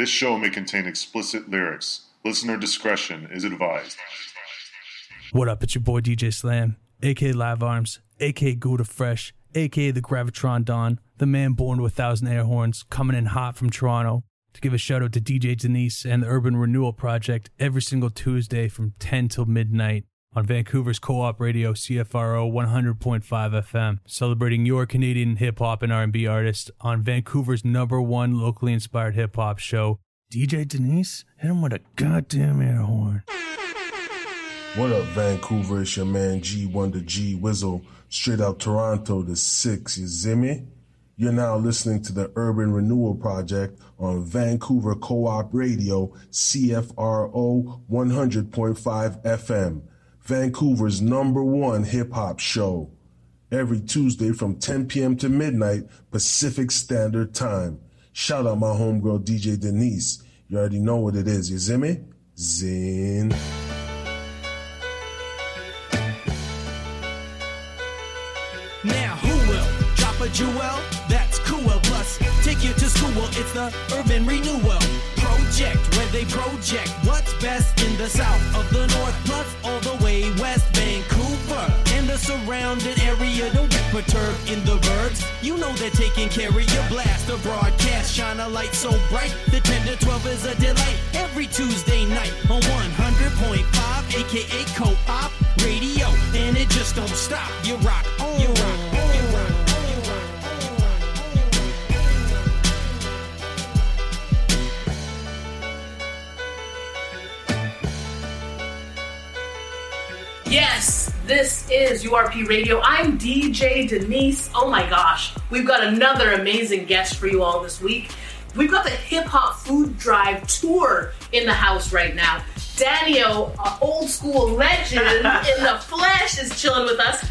This show may contain explicit lyrics. Listener discretion is advised. What up? It's your boy DJ Slam, aka Live Arms, aka Gouda Fresh, aka the Gravitron Don, the man born with thousand air horns, coming in hot from Toronto. To give a shout out to DJ Denise and the Urban Renewal Project every single Tuesday from 10 till midnight on Vancouver's co-op radio CFRO 100.5 FM, celebrating your Canadian hip hop and R&B artists on Vancouver's number one locally inspired hip hop show. DJ Denise, hit him with a goddamn air horn. What up, Vancouver? It's your man G Wonder G Wizzle, straight out Toronto to six. You zimmy? You're now listening to the Urban Renewal Project on Vancouver Co-op Radio, CFRO 100.5 FM, Vancouver's number one hip hop show. Every Tuesday from 10 p.m. to midnight Pacific Standard Time. Shout out my homegirl DJ Denise. You already know what it is. You see me? Zin. Now who will drop a jewel? That's cool. Plus, take you to school. It's the Urban Renewal Project where they project what's best in the south of the north, plus all the way west Vancouver and the surrounding area. Don't get perturbed in the verbs. You know they're taking care of your blast. The broadcast shine a light so bright. The 10 to 12 is a delight every Tuesday night on 100.5, aka Co-op Radio, and it just don't stop. You rock, rock. You rock. Yes, this is URP Radio. I'm DJ Denise. Oh my gosh, we've got another amazing guest for you all this week. We've got the Hip Hop Food Drive Tour in the house right now. Dan-e-o, an old school legend in the flesh, is chilling with us.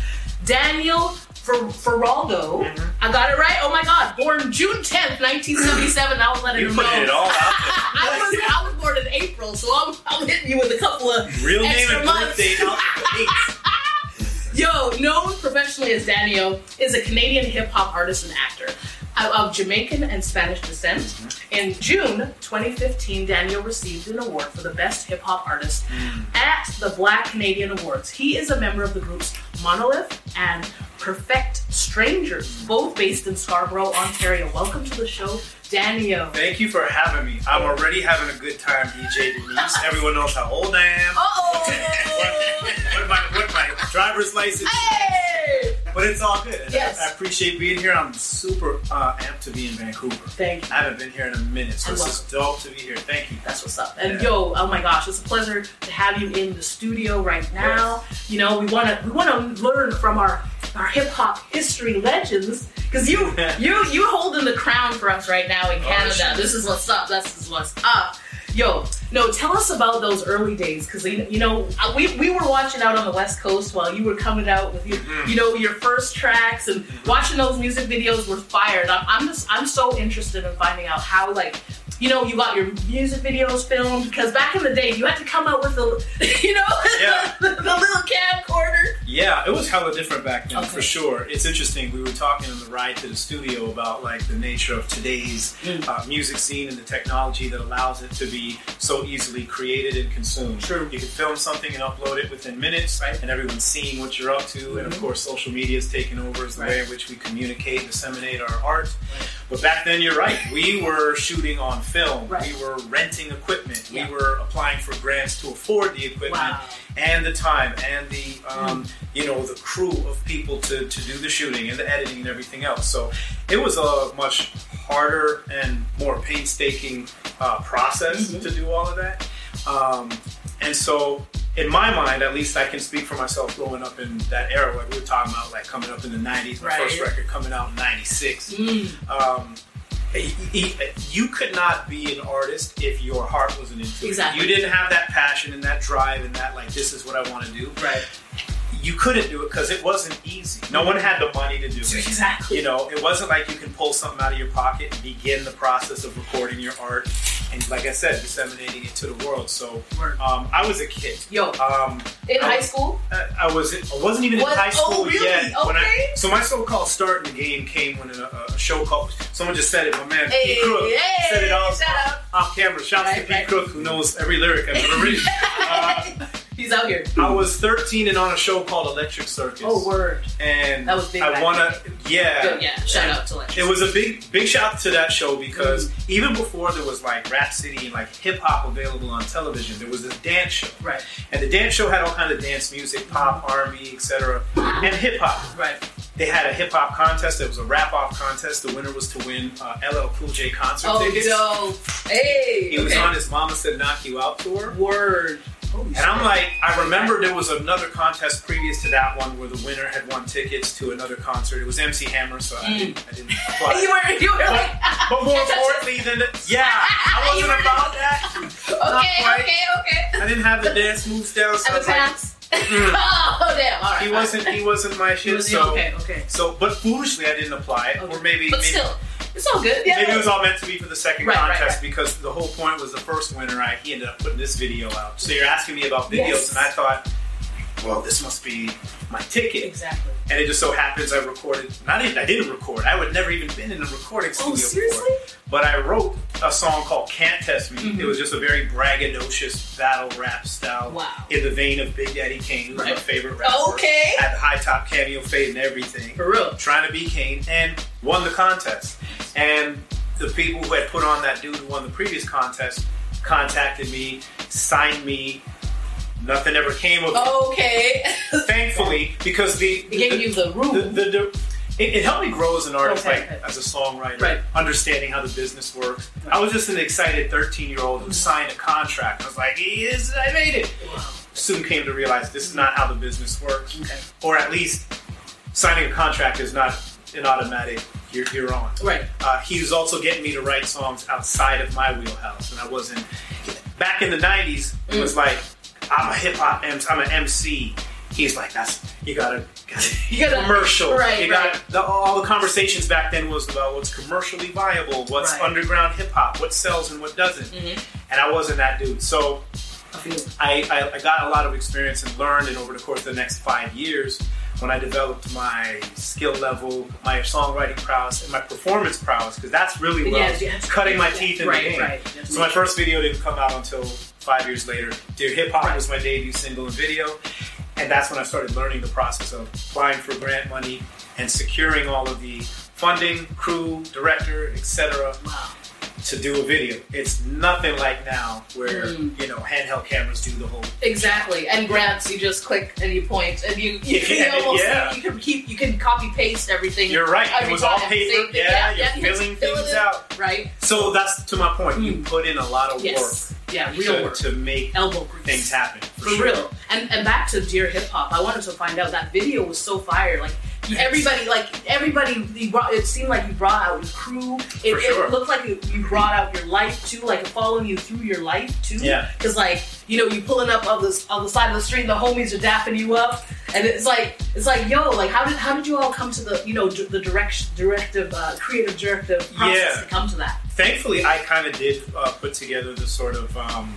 Daniel Fer- Faraldo, mm-hmm. I got it right. Oh my God, born June 10th, 1977. I was letting You know. it all out I was I was born in April, so I'm, I'm hitting you with a couple of Real name and months. birthday out the gates. Yo, known professionally as Dan-e-o, is a Canadian hip hop artist and actor of- of Jamaican and Spanish descent. Mm-hmm. In June 2015, Dan-e-o received an award for the best hip hop artist mm. at the Black Canadian Awards. He is a member of the groups Monolith and Perfeck Strangers, both based in Scarborough, Ontario. Welcome to the show, Dan-e-o. Thank you for having me. I'm already having a good time, DJ Denise. Everyone knows how old I am. Oh! what, my, what my driver's license. hey! But it's all good. Yes. I, I appreciate being here. I'm super uh, amped to be in Vancouver. Thank you. I haven't been here in a minute, so I this is dope to be here. Thank you. That's what's up. And Yeah. yo, oh my gosh, it's a pleasure to have you in the studio right now. You know, we wanna we wanna learn from our our hip hop history legends because you you you holding the crown for us right now in Oh, Canada. shit. this is what's up. This is what's up. Yo, no, tell us about those early days because you know uh, we, we were watching out on the West Coast while you were coming out with your Mm-hmm. you know your first tracks and watching those music videos were fired. I'm, I'm just I'm so interested in finding out how like you know you got your music videos filmed because back in the day you had to come out with the you know Yeah. the, the little camcorder. Yeah, it was hella different back then, Okay. for sure. It's interesting. We were talking on the ride to the studio about like the nature of today's Mm. uh, music scene and the technology that allows it to be so easily created and consumed. True. You can film something and upload it within minutes, Right. and everyone's seeing what you're up to. And of course, social media is taking over as the way in which we communicate, and disseminate our art. But back then, you're right. We were shooting on film. Right. We were renting equipment. Yeah. We were applying for grants to afford the equipment Wow. And the time and the um, you know the crew of people to, to do the shooting and the editing and everything else. So it was a much harder and more painstaking uh, process to do all of that. Um, and so in my mind, at least I can speak for myself growing up in that era, like we were talking about, like coming up in the 90s, my Right. first record coming out in 96. Mm. Um, you could not be an artist if your heart wasn't into Exactly. it. You didn't have that passion and that drive and that like this is what I want to do. Right. You couldn't do it because it wasn't easy. No one had the money to do it. Exactly. You know, it wasn't like you can pull something out of your pocket and begin the process of recording your art and, like I said, disseminating it to the world. So, um, I was a kid. Yo, Um, in I high was- school. I I was I wasn't even in high Oh, school really? yet. When I, so my so-called start in the game came when a, a show called someone just said it. My man Hey, P. Crook hey, said it shout off camera. Shouts Right, to Pete right. Cook, who knows every lyric I've ever written. uh, He's out here. I was 13 and on a show called Electric Circus. Oh, word. And That was big I wanna, yeah, Good, yeah. Shout out to Lex. It was a big, big shout out to that show because Mm. even before there was like Rap City and like hip hop available on television, there was this dance show. Right. And the dance show had all kind of dance music, pop, R&B, etc., and hip hop. Right. They had a hip hop contest. It was a rap off contest. The winner was to win uh, LL Cool J concert Oh, tickets. dope. Hey. He was on his Mama Said Knock You Out tour. Word. And I'm like, I remember there was another contest previous to that one where the winner had won tickets to another concert. It was MC Hammer, so I, didn't, I didn't apply. Mm. You were, you were like, But more importantly than the, yeah, I wasn't about that. Okay, okay, okay. I didn't have the dance moves down, so I was like, pants. oh, damn. All right. he wasn't he wasn't my shit. was- So okay, okay. so, but foolishly I didn't apply, Okay. or maybe But maybe, still, it's all good. Yeah. maybe it was all meant to be for the second Right, right, contest right. because the whole point was the first winner. I he ended up putting this video out. So you're asking me about videos, Yes. and I thought, well, this must be my ticket. Exactly. And it just so happens I recorded. Not even I didn't record. I would never even been in a recording studio. Oh, seriously? Before. But I wrote a song called "Can't Test Me." Mhm. It was just a very braggadocious battle rap style, Wow. in the vein of Big Daddy Kane, who's my favorite rapper. Okay. Had the high top cameo fade and everything. For real. Trying to be Kane and won the contest. And the people who had put on that dude who won the previous contest contacted me, signed me. Nothing ever came of it Okay. thankfully, because the It gave you the room. the, the, the- it, it helped me grow as an artist, Okay, like okay. as a songwriter, Right. understanding how the business works. I was just an excited 13 year old who signed a contract. I was like, yes, I made it. Soon came to realize this is not how the business works, Okay. or at least signing a contract is not an automatic. You're, you're on. Right. Uh, he was also getting me to write songs outside of my wheelhouse, and I wasn't. Back in the '90s, it was like I'm a hip hop, MC, I'm an MC. He's like, that's you gotta, gotta You gotta- commercial. right, you got right. the, all the conversations back then was about what's commercially viable, what's Right. underground hip hop, what sells and what doesn't. Mhm. And I wasn't that dude. So I feel it. I, I, I got a lot of experience and learned, and over the course of the next five years, when I developed my skill level, my songwriting prowess, and my performance prowess, because that's really what was yeah. cutting my Yeah, teeth in right, the game. right. So my first video didn't come out until five years later. Dear Hip Hop Right. was my debut single and video, and that's when I started learning the process of applying for grant money and securing all of the funding, crew, director, etc Wow. To do a video. It's nothing like now where Mm. you know handheld cameras do the whole Exactly. And grants, you just click and you point and you you, Yeah, can almost yeah. you can keep you can copy paste everything. You're right. It was all paper. Yeah, yeah, you're you filling fill things out. Right. So that's to my point. You Mm. put in a lot of Yes. Yeah. work Real to, work. to make Elbow grease. things happen. For, For sure. real. And and back to Dear Hip Hop, I wanted to find out that video was so fire. Like everybody, like everybody, you brought, it seemed like you brought out your crew. It, sure. it looked like you you brought out your life too, like following you through your life too. Yeah. Because like you know, you pulling up on this on the side of the street, the homies are dapping you up, and it's like it's like yo, like how did how did you all come to the you know d- the direction directive uh, creative directive process Yeah. to come to that? Thankfully, I kind of did uh, put together the sort of um,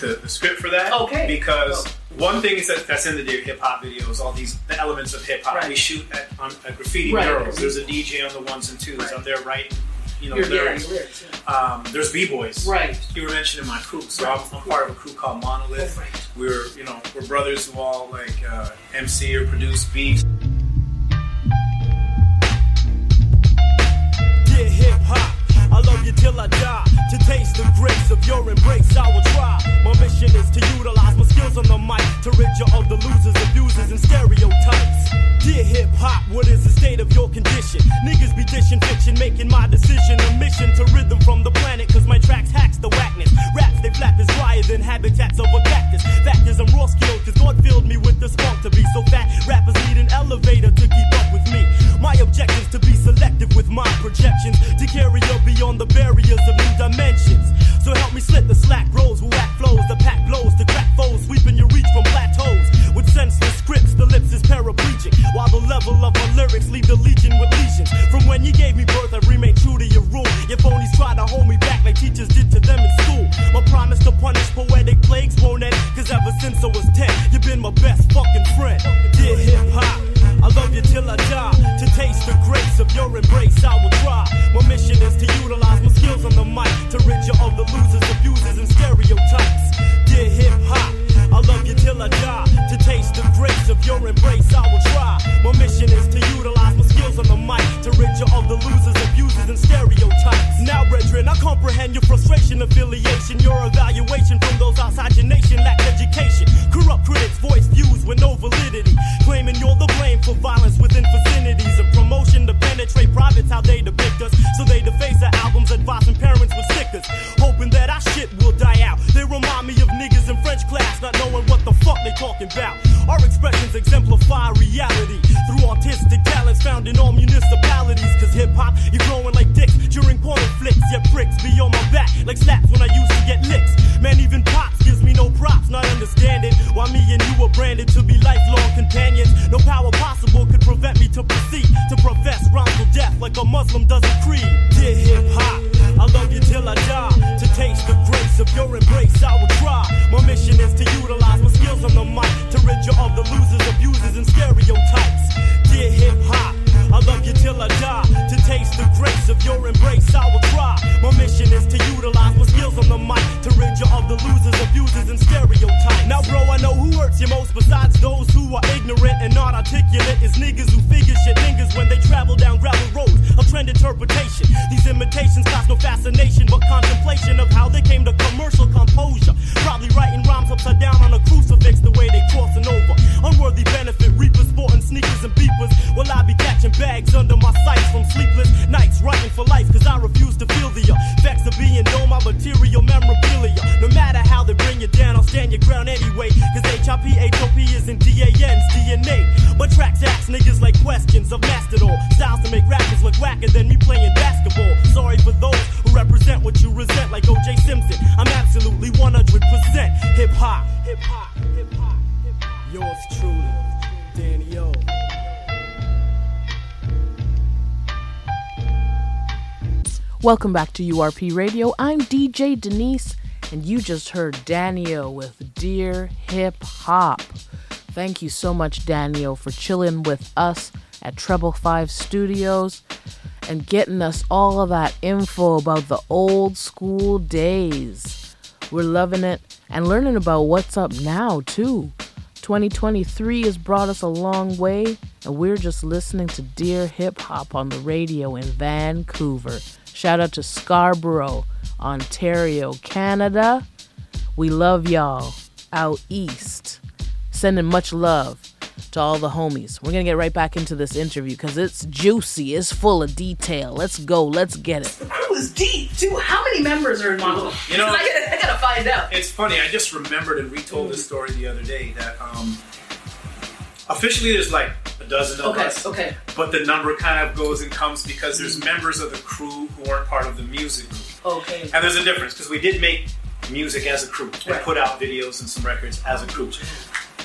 the, the script for that. Okay. Because one thing is that that's in the Dear Hip Hop videos, all these the elements of hip hop. Right. We shoot at, on, at graffiti Right. murals. There's a DJ on the ones and twos. Right. I'm there writing, you know, Your yeah, lyrics. your lyrics. Yeah. Um, there's b-boys. Right. You were mentioning my crew, so Right. I'm, I'm part of a crew called Monolith. Oh, right. We're, you know, we're brothers who all like uh, MC or produce beats. Dear hip hop, I love you till I die. To taste the grace of your embrace, I will try. My mission is to utilize my skills on the mic to rid you of the losers, abusers, and stereotypes. Dear hip hop, what is the state of your condition? Niggas be dishing fiction, making my decision a mission to rid them from the planet, cause my tracks hacks the whackness. Raps they flap is drier than habitats of a cactus. Is, I'm raw skilled, cause God filled me with the spunk to be so fat. Rappers need an elevator to keep up with me. My objective's to be selective with my projections, to carry you beyond the barriers of new dimensions. So help me slit the slack roads with whack flows, the pack blows, the crack foes, sweeping your reach from plateaus. With senseless scripts, the lips is paraplegic, while the level of my lyrics leave the legion with lesions. From when you gave me birth, I've remained true to your rule. Your phonies try to hold me back like teachers did to them in school. My promise to punish poetic plagues won't end, cause ever since I was 10, you've been my best fucking friend. Dear hip hop. I love you till I die. To taste the grace of your embrace, I will try. My mission is to utilize my skills on the mic to rid you of the losers, abusers, and stereotypes. Dear hip hop, I love you till I die. To taste the grace of your embrace, I will try. My mission is to utilize my skills on the mic to rid you of the losers, abusers, and stereotypes. Brethren, I comprehend your frustration, affiliation, your evaluation from those outside your nation lack education. Corrupt critics voice views with no validity, claiming you're the blame for violence within vicinities and promotion to penetrate privates how they depict us. So they deface our albums, advising parents with stickers, hoping that our shit will die out. They remind me of niggas in French class, not knowing what the fuck they talking about. Our expressions exemplify reality through artistic talents found in all municipalities. Cause hip hop, you're growing like Yet be on my back like slaps when I used to get licks. Man, even pops gives me no props, not understanding why me and you were branded to be lifelong companions. No power possible could prevent me to proceed to profess wrongful death like a Muslim does a creed. Dear hip hop, I love you till I die. To taste the grace of your embrace, I will try. My mission is to utilize my skills on the mic to rid you of the losers, abusers, and stereotypes. Dear hip hop, I love you till I die. To taste the grace of your embrace, I will try. My mission is to utilize my skills on the mic to rid you of the losers, abusers, and stereotypes. Now, bro, I know who hurts you most besides those who are ignorant and not articulate. Is niggas who figure shit niggas when they travel down gravel roads of trend interpretation. These imitations cause no fascination, but contemplation of how they came to commercial composure. Probably writing rhymes upside down on a crucifix the way they crossing over. Unworthy benefit, reapers sporting sneakers and beepers. Will I be catching bags under my sights from sleepless nights, writing for life? Cause I refuse to feel the uh, effects of being no my material memorabilia. No matter how they bring you down, I'll stand your ground anyway. Cause HIP, is in DAN's DNA. But tracks ask niggas like questions of mastered all styles to make rappers look whacker than me playing basketball. Sorry for those who represent what you resent, like OJ Simpson. I'm absolutely 100% hip hop. Hip hop, hip hop, hip hop. Yours truly, Dan-e-o. Welcome back to URP Radio. I'm DJ Denise, and you just heard Dan-e-o with Dear Hip Hop. Thank you so much, Dan-e-o, for chilling with us at Treble 5 Studios and getting us all of that info about the old school days. We're loving it and learning about what's up now, too. 2023 has brought us a long way, and we're just listening to Dear Hip Hop on the radio in Vancouver. Shout out to Scarborough, Ontario, Canada. We love y'all out east. Sending much love to all the homies. We're gonna get right back into this interview because it's juicy, it's full of detail. Let's go, let's get it. The crew is deep, too. How many members are in Monolith? You know- I gotta, I gotta find out. It's funny. I just remembered and retold this story the other day that um, officially there's like a dozen of Okay, us. okay. But the number kind of goes and comes because there's members of the crew who aren't part of the music group. Okay. And there's a difference because we did make music as a crew and Right. put out videos and some records as a crew.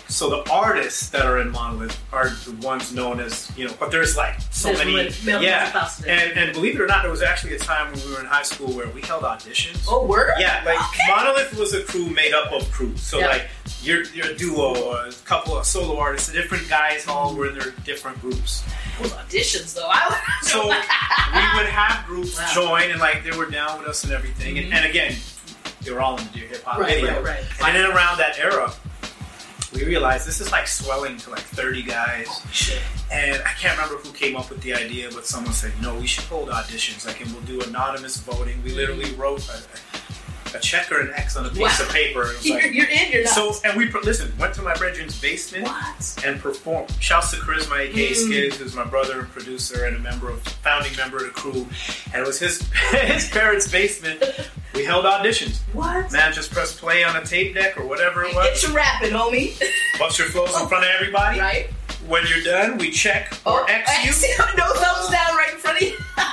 So the artists that are in Monolith are the ones known as you know, but there's like so There's many, like yeah. And and believe it or not, there was actually a time when we were in high school where we held auditions. Oh, word? Yeah, like Okay. Monolith was a crew made up of crews. So Yeah. like you're you're a duo, or a couple of solo artists, different guys all were in their different groups. Those auditions, though. I So we would have groups Wow. join and like they were down with us and everything. And, mm-hmm. and again, they were all in the Dear Hip Hop Right, video. right, right. And then around that era, we realized this is like swelling to like 30 guys. Shit. And I can't remember who came up with the idea, but someone said, you know, we should hold auditions, like, and we'll do anonymous voting. We literally wrote a, a check or an X on a piece Wow. of paper. And it was You're, like, you're in, you're not. so, and we, listen, went to my brethren's basement what? and performed. Shouts to Charisma, aka Mm. Skids, who's my brother and producer and a member of, founding member of the crew. And it was his, his parents' basement. We held auditions. What? Man, just press play on a tape deck or whatever it Get was. your rapping, homie. Bust your flows in front of everybody. right? When you're done, we check or X you. no thumbs down right in front of you.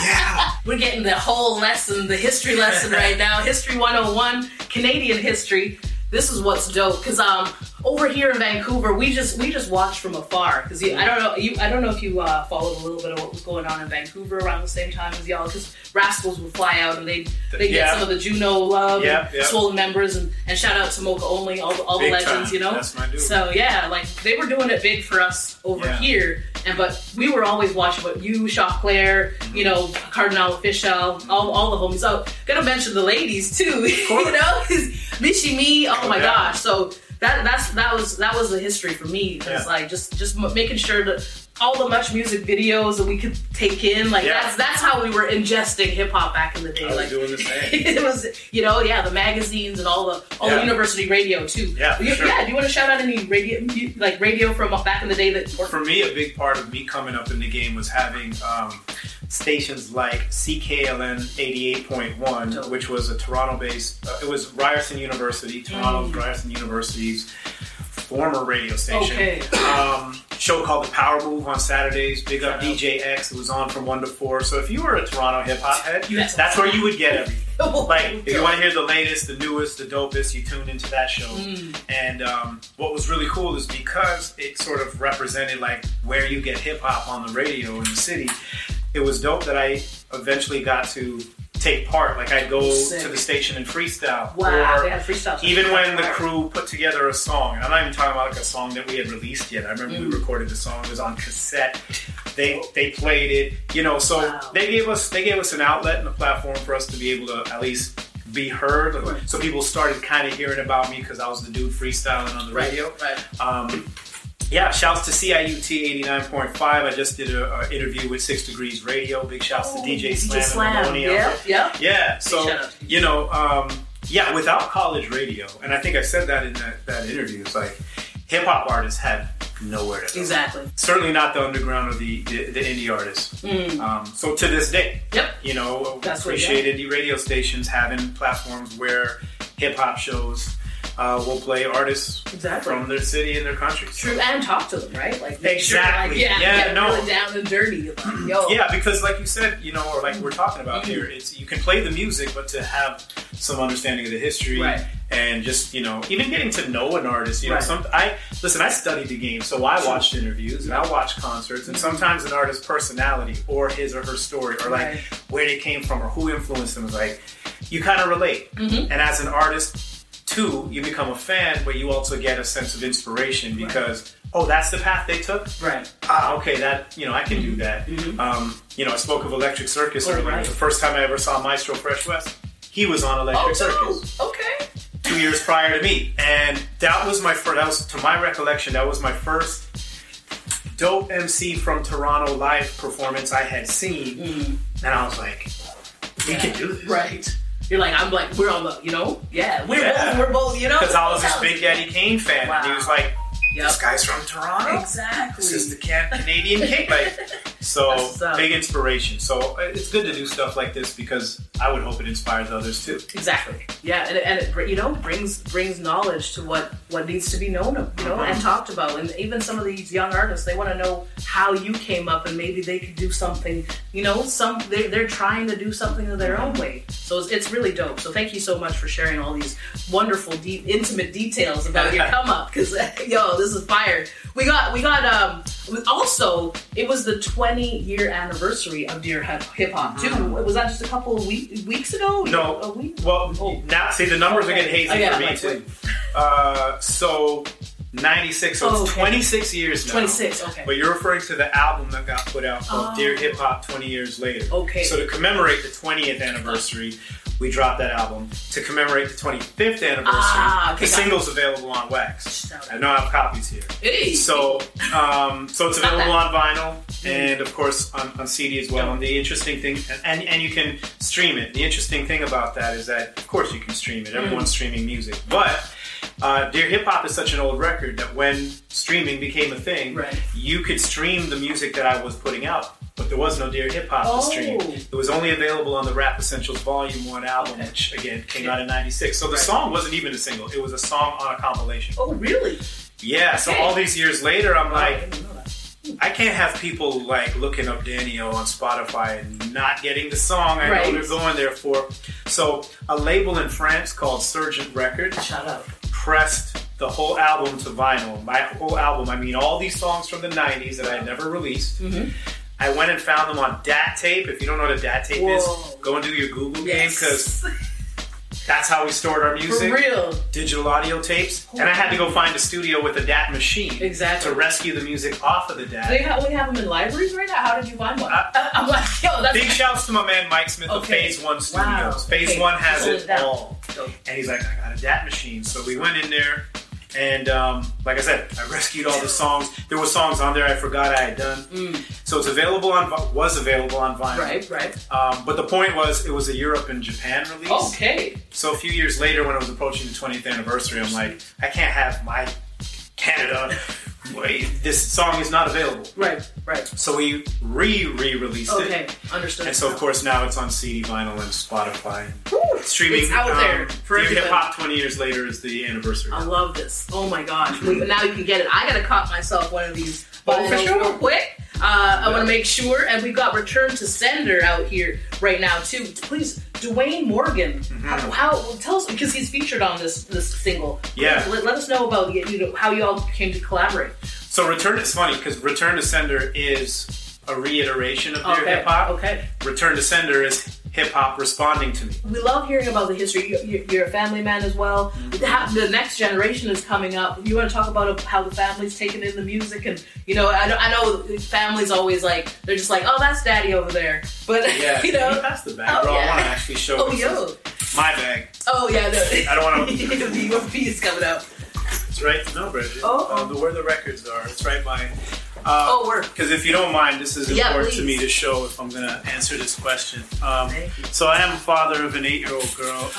Yeah. We're getting the whole lesson, the history lesson right now. History 101, Canadian history. This is what's dope because um over here in Vancouver, we just we just watched from afar because I don't know you I don't know if you uh, followed a little bit of what was going on in Vancouver around the same time as y'all because Rascalz would fly out and they they get some of the Juno love Yeah, and yeah. Swollen members and, and shout out to Moka Only all the, all the legends time. you know That's my dude. so yeah like they were doing it big for us over Yeah. here and but we were always watching what you Choclair you know Kardinal Offishall all, all the homies so gotta mention the ladies too you know Michie Mee oh my yeah. gosh so that that's that was that was the history for me. It's Yeah. like just just m- making sure that all the MuchMusic videos that we could take in, like Yeah. that's that's how we were ingesting hip hop back in the day. Like doing the same. it was, you know, yeah, the magazines and all the all the university radio too. Yeah, You- sure. yeah. Do you want to shout out any radio like radio from back in the day that? Worked? For me, a big part of me coming up in the game was having um, stations like CKLN 88.1, which was a Toronto-based. Uh, it was Ryerson University, Toronto's Mm. Ryerson University's former radio station. Okay. Um, show called The Power Move on Saturdays. Big up. DJ X. It was on from one to four. So if you were a Toronto hip hop head, some that's where you would get everything. Oh, Like, if you want to hear the latest, the newest, the dopest, you tune into that show. Mm. And um, what was really cool is because it sort of represented like where you get hip hop on the radio in the city. It was dope that I eventually got to take part. Like I'd go Sick. to the station and freestyle. wow, or they had freestyle. even when the crew put together a song, and I'm not even talking about like a song that we had released yet. I remember Mm. we recorded the song; it was on cassette. They they played it, you know. So Wow. they gave us they gave us an outlet and a platform for us to be able to at least be heard. Right. So people started kind of hearing about me because I was the dude freestyling on the radio. right. Um, yeah, shouts to CIUT 89.5. I just did an interview with Six Degrees Radio. Big shouts to DJ Slam, and Maloney out yeah, yeah. Yeah, so shout out to you know, um, yeah, without college radio, and I think I said that in that, that interview. It's like hip hop artists had nowhere to go. Exactly. Certainly not the underground or the the, the indie artists. Um, so to this day, Yep. you know, That's appreciate indie radio stations having platforms where hip hop shows uh, will play artists Exactly. from their city and their country. So- True, and talk to them, right? Like make sure, Exactly. like, yeah, Yeah, no. really down and dirty. Like, yo, Yeah, because like you said, you know, or like we're talking about Mm-hmm. here, it's you can play the music, but to have some understanding of the history Right. and just you know, even getting to know an artist. You know, Right. some I listen. I studied the game, so I watched interviews and I watched concerts, and sometimes an artist's personality or his or her story, or like Right. where they came from or who influenced them, is like you kind of relate. Mm-hmm. And as an artist, too, you become a fan, but you also get a sense of inspiration because. Oh, that's the path they took right. ah, okay, that you know, I can do that. Um, you know, I spoke of Electric Circus Mm-hmm. Oh, earlier. right. The first time I ever saw Maestro Fresh Wes, he was on Electric Oh, Circus no. okay. two years prior to me, and that was my first. That was, to my recollection, that was my first dope MC from Toronto live performance I had seen, and I was like, we can do this, Mm-hmm. Right. You're like, I'm like, we're on the, you know, yeah, we're Yeah. both, we're both, you know, Because I was this Big Daddy Kane fan, and he was like, Yep. "This guy's from Toronto." Exactly. This is the can- Canadian king. Like, so That's what's up. big inspiration. So uh, it's good to do stuff like this because I would hope it inspires others too. Exactly. Yeah, and, and it you know brings brings knowledge to what what needs to be known, of, you know, Mm-hmm. and talked about. And even some of these young artists, they want to know how you came up, and maybe they could do something. You know, some they're, they're trying to do something in their own way. So it's, it's really dope. So thank you so much for sharing all these wonderful, deep, intimate details about your come up. Because yo, this is fire. We got we got um also it was the 20 year anniversary of Dear Hip Hop too. Was that just a couple of week, weeks ago? Mm-hmm. No. a week. Well, Oh. now see the numbers are getting hazy Oh, yeah, for me like, too. Uh, so ninety six. So Oh, it's okay. twenty six years now. 26, okay. But you're referring to the album that got put out called Oh. Dear Hip Hop 20 Years Later. Okay. So to commemorate the 20th anniversary, we dropped that album. To commemorate the 25th anniversary, Ah, okay, the got it. single's available on Wax. I know I have copies here. Hey. So, um, so it's Not available on vinyl and of course on, on CD as well. And the interesting thing, and, and you can stream it. The interesting thing about that is that, of course, you can stream it. Everyone's streaming music, but uh, Dear Hip Hop is such an old record that when streaming became a thing, Right. you could stream the music that I was putting out. But there was no Dear Hip Hop Oh. to stream. It was only available on the Rap Essentials Volume 1 album, Okay. which again came out in 96. So the Right. song wasn't even a single, it was a song on a compilation. oh, really? Yeah, so all these years later, I'm Oh, I like, know that. I can't have people like looking up Dan-e-o on Spotify and not getting the song I Right. know they're going there for. So a label in France called Surgeon Records Shout out. pressed the whole album to vinyl. My whole album, I mean, all these songs from the 90s that I had never released. Mm-hmm. I went and found them on DAT tape. If you don't know what a DAT tape Whoa. is, go and do your Google game because that's how we stored our For music. real. Digital audio tapes. And I had to go find a studio with a DAT machine Exactly. to rescue the music off of the DAT. They have, we have them in libraries right now. How did you find one? Uh, I'm like, yo, that's Big shouts to my man Mike Smith of Phase One Wow. Phase Okay. One has it all. And he's like, I got a DAT machine. So we went in there, and um, like I said, I rescued all the songs. There were songs on there I forgot I had done. So it's available on was available on vinyl. Mm. Right, right. Um, but the point was, it was a Europe and Japan release. Okay. So a few years later, when it was approaching the 20th anniversary, I'm like, I can't have my Canada. Wait, this song is not available. Right, right. So we re re released it. Okay, understood. And so, of course, now it's on CD, vinyl, and Spotify. Woo, Streaming It's out um, there for. Hip Hop 20 years later is the anniversary. I love this. Oh my gosh. We- now you can get it. I gotta cop myself one of these Oh, for sure. real quick. Uh, I want to make sure, and we've got Return to Sender out here right now too. Please, Dwayne Morgan, Mm-hmm. how, how tell us because he's featured on this this single. Yeah. let, let us know about you know how you all came to collaborate. So, Return is funny because Return to Sender is a reiteration of Dear Okay, Hip Hop. okay. Return to Sender is hip hop responding to me. We love hearing about the history. You- you- You're a family man as well. Mm-hmm. The next generation is coming up. You want to talk about how the family's taking in the music, and you know, I know, I families always like they're just like, oh, that's daddy over there, but Yeah, you know, that's the bag, Oh, bro. I want to actually show oh yo, my bag. oh yeah, no. I don't want to. the UFP is coming out. It's right. No, Bridget. Oh. Um, the, where the records are. It's right by. Uh, Oh, work. Because if you don't mind, this is Yeah, important to me to show if I'm going to answer this question. Um, so I am a father of an eight-year-old girl.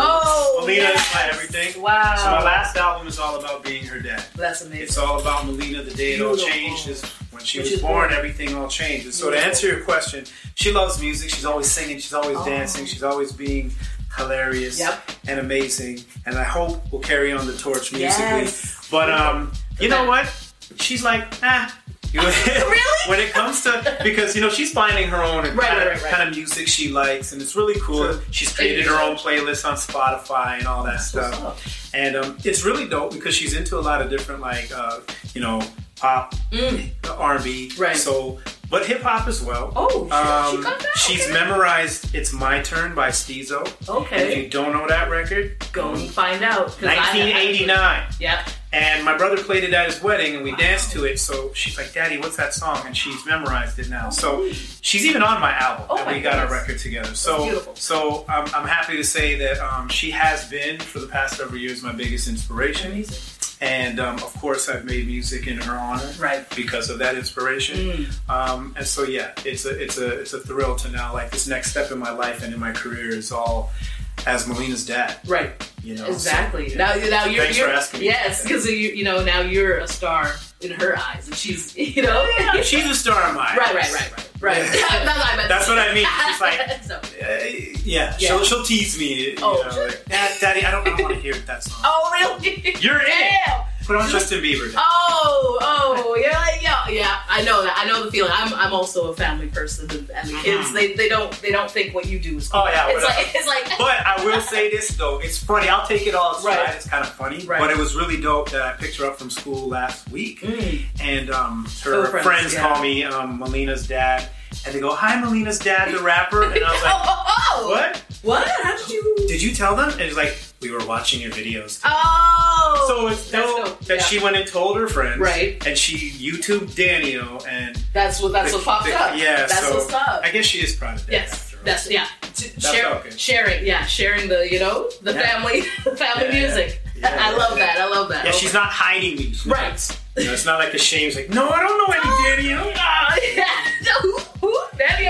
Oh, Melina yes. is my everything. Wow, So my last album is all about being her dad. that's amazing. It's all about Melina. The day it all Beautiful. changed is when she was born. born. Everything all changed. And so to answer your question, she loves music. She's always singing. She's always Oh. dancing. She's always being hilarious Yep. and amazing. And I hope we'll carry on the torch musically. Yes. But um, you know what? She's like, ah. You know, Really? when it comes to because you know she's finding her own Right, kind, right, of, right, kind of music she likes and it's really cool. True. She's created her own playlist on Spotify and all that What's stuff. And um, it's really dope because she's into a lot of different like uh, you know pop, Mm. R and B, Right. So, but hip hop as well. Oh, um, she she's Okay. memorized "It's My Turn" by Stezo. And if you don't know that record, go and find out. 'cause I- I- 1989. Yep. And my brother played it at his wedding, and we danced to it. So she's like, "Daddy, what's that song?" And she's memorized it now. So she's even on my album, Oh we got our record together. So, so I'm, I'm happy to say that um, she has been for the past several years my biggest inspiration. Amazing. And um, of course, I've made music in her honor, Right. Because of that inspiration. Mm. Um, and so, yeah, it's a it's a it's a thrill to now like this next step in my life and in my career is all as Melina's dad. Right. You know, so, Exactly. yeah. Now, now you're, Thanks you're for asking me. yes, because you, you know now you're a star in her eyes, and she's you know Yeah, she's a star in my right, eyes. right, right, right, right. Yeah. That's what I. That's what I mean. She's like, So- Uh, yeah. She'll, she'll tease me. You Oh, know, like, "Dad, Daddy, I don't, I don't want to hear that song. oh really? You're in it. Damn. Put on Justin Bieber. Dad. Oh, oh, yeah, yeah, yeah. I know that. I know the feeling. I'm, I'm also a family person, and, and the kids, they, they don't, they don't think what you do is. Cool. Oh, yeah, it's like, it's like. But I will say this though, it's funny. I'll take it all aside. Right. It's kind of funny, Right. but it was really dope that I picked her up from school last week, Mm. and um, her friends, friends, yeah. call me um, Melina's dad, and they go, "Hi, Melina's dad, the rapper," and I was oh, like, oh, oh. "What? What? How did you? Did you tell them?" And it's like, "We were watching your videos." Oh. So it's dope, dope. that Yeah. she went and told her friends, Right. And she YouTubed Dan-e-o, and That's what. That's the- what popped the- up. Yeah, That's so what's up. I guess she is proud of that. Yes, that's yeah. That's share- Sharing, yeah, sharing the you know the Yeah. family, the family Yeah, music. Yeah, I love that. I love that. Yeah, she's not hiding not- right. You know, it's not like the shame's like, no, I don't know any Dan-e-o. Ah, yeah. who,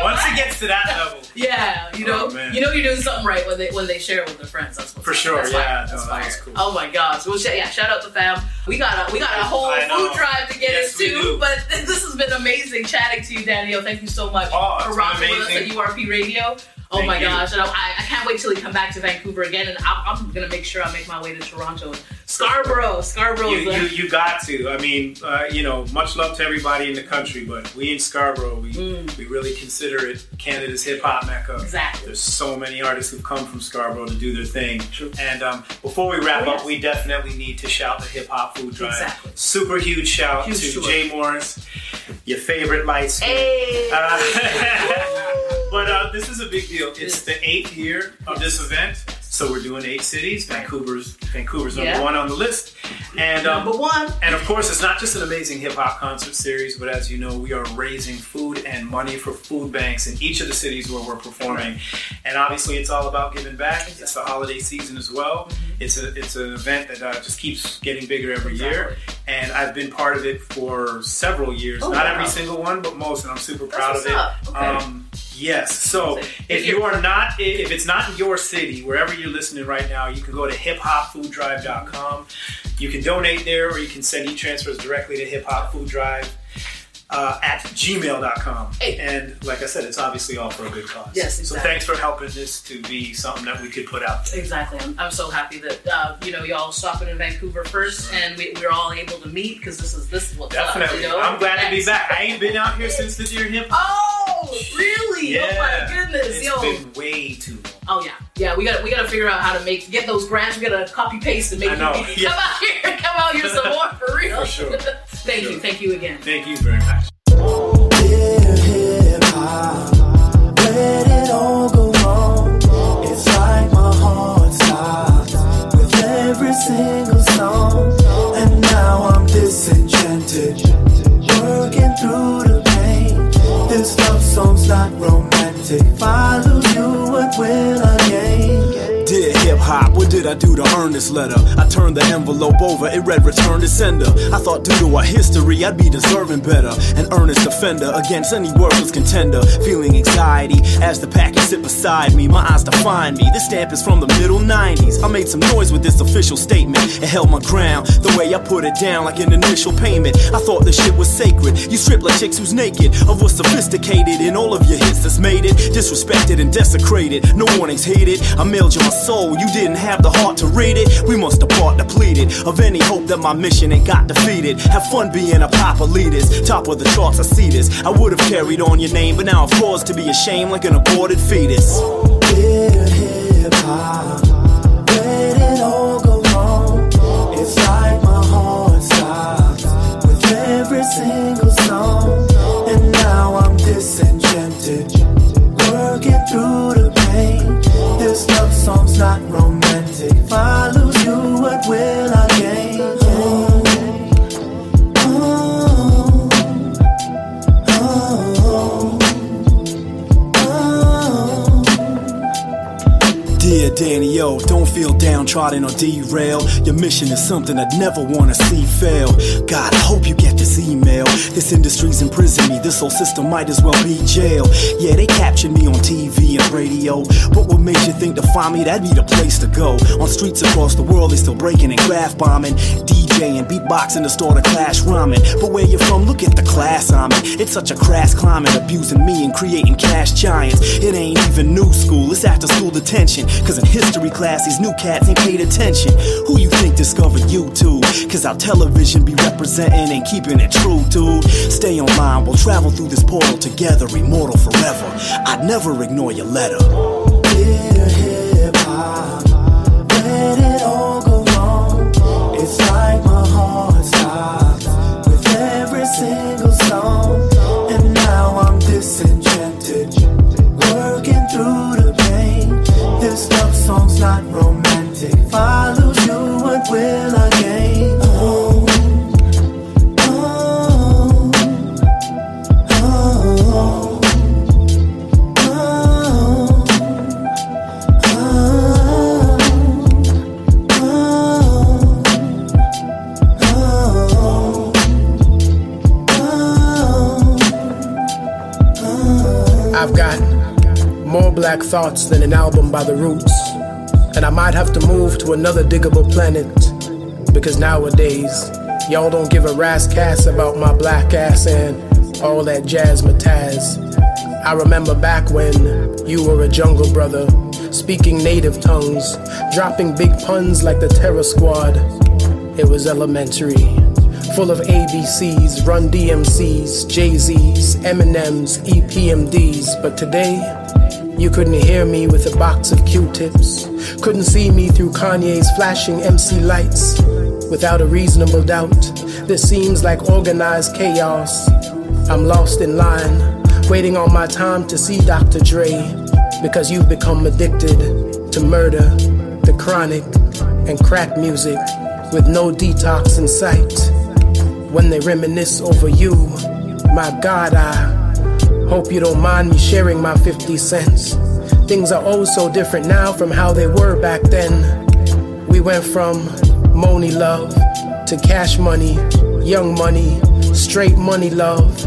Once it gets to that level, Yeah, you oh, know, Oh, you know, you're doing something right when they when they share it with their friends. That's what's For sure, That's yeah. That's no, that fire. cool. Oh my gosh, well, sh- yeah, shout out to fam. We got a we got a whole food drive to get Yes, we into, but this has been amazing chatting to you, Dan-e-o. Thank you so much Oh, for rocking with us at. URP Radio. Oh Thank my you. gosh, and I, I can't wait till you come back to Vancouver again, and I'm, I'm gonna make sure I make my way to Toronto Scarborough, Scarborough. You, you, you got to. I mean, uh, you know, much love to everybody in the country, but we in Scarborough, we, we really consider it Canada's hip hop mecca. Mm. Exactly. There's so many artists who've come from Scarborough to do their thing. True. And um, before we wrap Oh, up, we definitely need to shout the hip hop food drive. Exactly. Super huge shout Huge to shout. Jay Morris, your favorite light skin. Hey. Uh, but uh, this is a big deal. It's the eighth year of this event, so we're doing eight cities. Vancouver's Vancouver's number Yeah. one on the list, and um, Number one. and of course, it's not just an amazing hip hop concert series, but as you know, we are raising food and money for food banks in each of the cities where we're performing. And obviously, it's all about giving back. It's the holiday season as well. Mm-hmm. It's a it's an event that uh, just keeps getting bigger every year. And I've been part of it for several years. Oh, not wow. every single one, but most. And I'm super proud what's of it. Okay. Um, Yes. So If you are not, if it's not in your city, wherever you're listening right now, you can go to hiphopfooddrive.com. You can donate there, or you can send e-transfers directly to Hip Hop Food Drive uh, at gmail.com. Hey. And like I said, it's obviously all for a good cause. Yes, exactly. So thanks for helping this to be something that we could put out there. Exactly. I'm, I'm so happy that uh, you know y'all stopping in Vancouver first, and we, we're all able to meet because this is this is what's Definitely. up. You know? I'm glad to be back. I ain't been out here since the Dear Hip. Oh, really? Oh my goodness, It's yo. been way too long. Oh yeah, yeah. We got we got to figure out how to make get those grants. We got to copy paste and make I know, you yeah. come out here, come out here some more for real. For sure. thank you, thank you again. Thank you very much. hip hop. Let it all go wrong. It's like my heart stops with every single song. And now I'm disenchanted, working through the pain. This love song's not romantic. If I lose you, what will I gain? Dear hip hop, what did I do to earn this letter? I turned the envelope over, it read return to sender. I thought due to our history, I'd be deserving better. An earnest defender against any worthless contender. Feeling anxiety as the package sit beside me. My eyes define me. This stamp is from the middle 90s. I made some noise with this official statement. It held my ground. The way I put it down like an initial payment. I thought this shit was sacred. You strip like chicks who's naked. Of what's sophisticated in all of your hits that's made it. Disrespected and desecrated. No warnings hated. I mailed you my soul. You didn't have the heart to read it. We must depart depleted of any hope that my mission ain't got defeated. Have fun being a pop elitist. Top of the charts, I see this. I would have carried on your name, but now I'm forced to be ashamed like an aborted fetus. Dear hip hop, single song. And now I'm working through the pain. This love song's not romantic. Dear Dan-e-o, don't feel downtrodden or derailed. Your mission is something I'd never wanna see fail. God, I hope you get this email. This industry's imprisoned me, this whole system might as well be jail. Yeah, they captured me on TV and radio. But what made you think to find me? That'd be the place to go. On streets across the world, they still breaking and graph bombing. DJing, beatboxing to start a clash rhyming. But where you from, look at the class I'm in. It's such a crass climate, abusing me and creating cash giants. It ain't even new school, it's after school detention. Cause in history class, these new cats ain't paid attention. Who you think discovered YouTube? Cause our television be representing and keeping it true, dude. Stay online, we'll travel through this portal together, immortal forever. I'd never ignore your letter. Not romantic. If I lose you, what will I gain? I've got more black thoughts than an album by the roots. And I might have to move to another diggable planet. Because nowadays, y'all don't give a Ras Kass about my black ass and all that jazz. I remember back when you were a jungle brother, speaking native tongues, dropping big puns like the Terror Squad. it was elementary. Full of ABCs, Run DMCs, Jay Z's, Eminems, EPMDs. But today, you couldn't hear me with a box of Q tips. Couldn't see me through Kanye's flashing MC lights. Without a reasonable doubt, this seems like organized chaos. I'm lost in line, waiting on my time to see Dr. Dre. Because you've become addicted to murder, the chronic, and crack music with no detox in sight. When they reminisce over you, my God, I hope you don't mind me sharing my 50 cents. Things are oh so different now from how they were back then. We went from money love to cash money, young money, straight money love,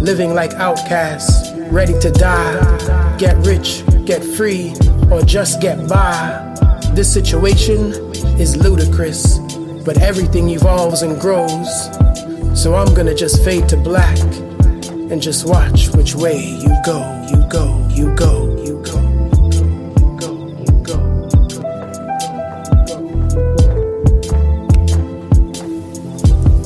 living like outcasts, ready to die, get rich, get free, or just get by. This situation is ludicrous, but everything evolves and grows. So I'm gonna just fade to black and just watch which way you go, you go, you go, you go.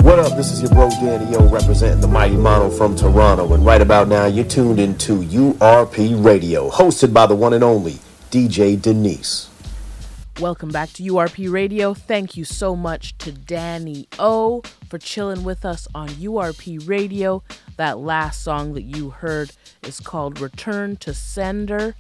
What up? This is your bro Dan-e-o representing the Mighty Mono from Toronto. And right about now, you're tuned into URP Radio, hosted by the one and only DJ Denise. Welcome back to URP Radio. Thank you so much to Danny O for chilling with us on URP Radio. That last song that you heard is called Return to Sender.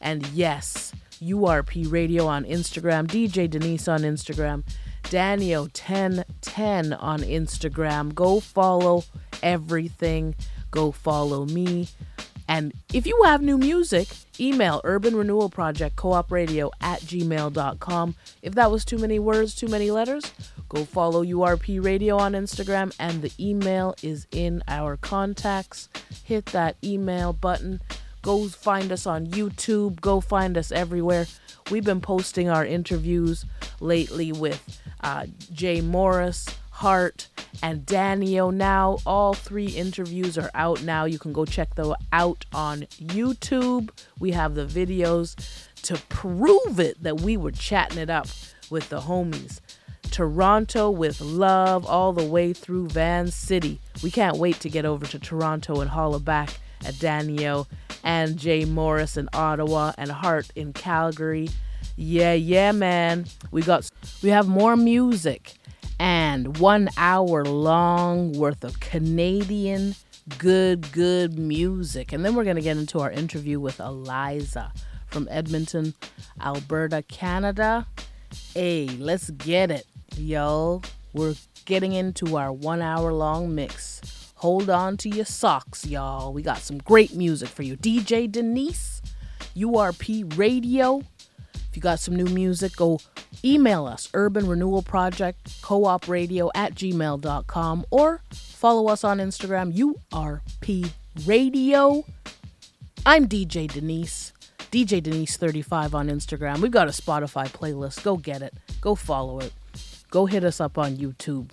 And yes, URP Radio on Instagram, DJ Denise on Instagram, Danio1010 on Instagram. Go follow everything. Go follow me. And if you have new music, email Urban Renewal Project Co-op Radio at gmail.com. If that was too many words, too many letters, go follow URP Radio on Instagram and the email is in our contacts. Hit that email button. Go find us on YouTube. Go find us everywhere. We've been posting our interviews lately with uh, Jay Morris, Hart, and Dan-e-o. Now, all three interviews are out now. You can go check them out on YouTube. We have the videos to prove it that we were chatting it up with the homies. Toronto with love all the way through Van City. We can't wait to get over to Toronto and holler back at Dan-e-o and Jay Morris in Ottawa and Hart in Calgary. Yeah, yeah, man. We got we have more music and one hour long worth of Canadian good, good music. And then we're going to get into our interview with Aliza from Edmonton, Alberta, Canada. Hey, let's get it, yo. We're getting into our one hour long mix. Hold on to your socks, y'all. We got some great music for you. DJ Denise, URP Radio. If you got some new music, go email us, Urban Renewal Project, co-op radio at gmail.com, or follow us on Instagram, URP Radio. I'm DJ Denise, DJ Denise35 on Instagram. We've got a Spotify playlist. Go get it. Go follow it. Go hit us up on YouTube.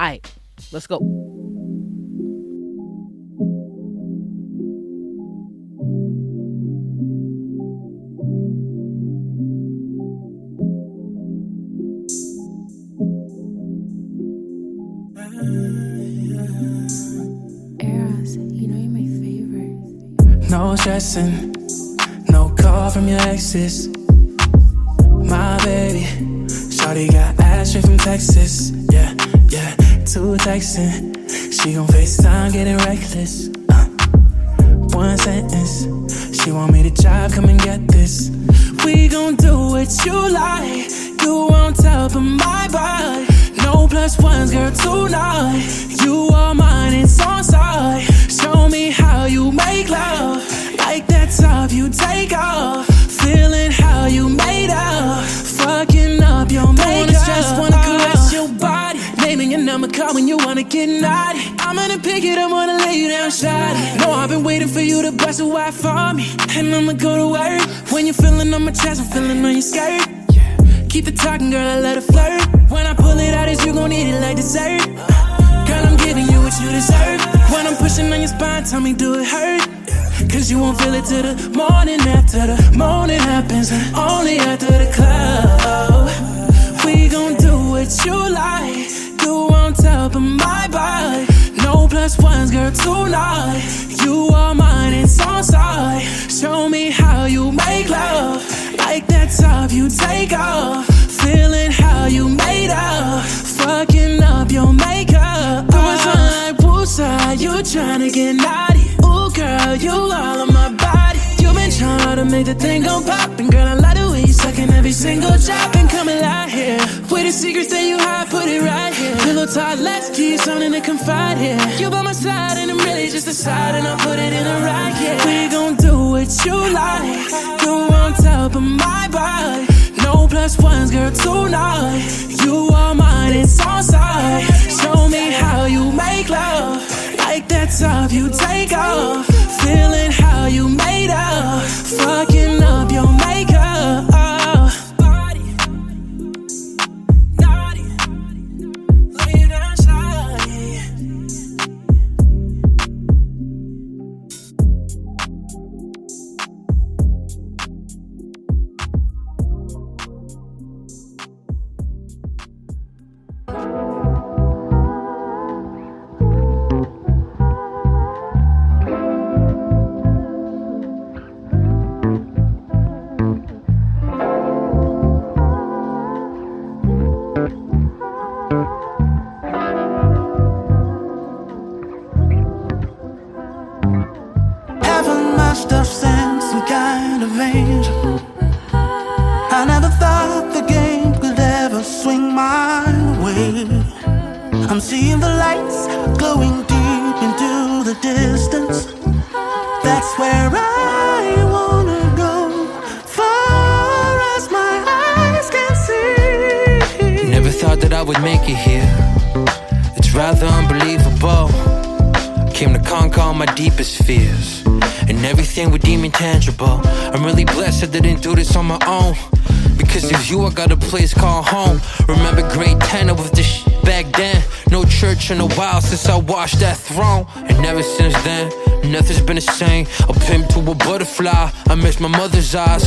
All right, let's go. No call from your exes. My baby, Shawty got ass straight from Texas. Yeah, yeah, two texting. She gon' FaceTime getting reckless. Uh, one sentence, she want me to drive, come and get this. We gon' do what you like. You on top of my body. No plus ones, girl, tonight. You are mine, it's on side. Show me how you make love. Like that top you take off. Feeling how you made out, Fucking up your makeup. I just wanna caress your body. Naming your number, call when you wanna get naughty. I'm gonna pick it up, wanna lay you down, shawty. No, I've been waiting for you to bust a wide for me. And I'ma go to work. When you're feeling on my chest, I'm feeling on your skirt. Keep the talking, girl, I let it flirt. When I pull it out, is you gon' eat it like dessert. Girl, I'm giving you what you deserve. When I'm pushing on your spine, tell me, do it hurt? Cause you won't feel it till the morning after the morning happens. Only after the club. We gon' do what you like. Do on top of my body. No plus ones, girl, tonight. You are mine, it's on side. Show me how you make love. Like that top you take off. Feeling how you made up. Fucking up your makeup. Poolside, poolside, you tryna get out. Girl, you all on my body. You've been trying to make the thing go pop. And girl, I like the way you sucking every single drop. And come alive here. With the secrets that you hide, put it right here. Pillow talk, let's keep something to confide here. You by my side, and I'm really just a side. And I'll put it in a right here. We gon' do what you like. You on top of my body. No plus ones, girl, tonight. You are mine, it's on side. Show me how you make love. Like that top you take off. Feeling how you made up. Fucking up your makeup. Fears. And everything we deem intangible. I'm really blessed I didn't do this on my own. Because of you, I got a place called home. Remember grade 10 with this sh- back then. No church in a while since I washed that throne. And ever since then, nothing's been the same. A pimp to a butterfly. I miss my mother's eyes.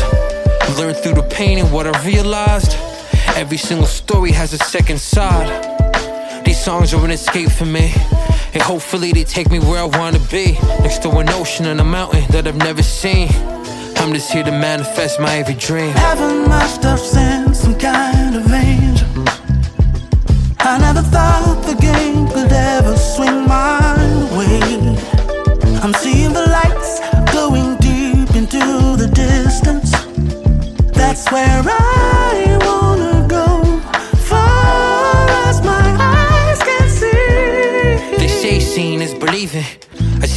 Learned through the pain and what I realized. Every single story has a second side. These songs are an escape for me. And hopefully they take me where I wanna be. Next to an ocean and a mountain that I've never seen. I'm just here to manifest my every dream. Heaven must have sent some kind of angel. I never thought the game could ever swing my way. I'm seeing the lights glowing deep into the distance. That's where I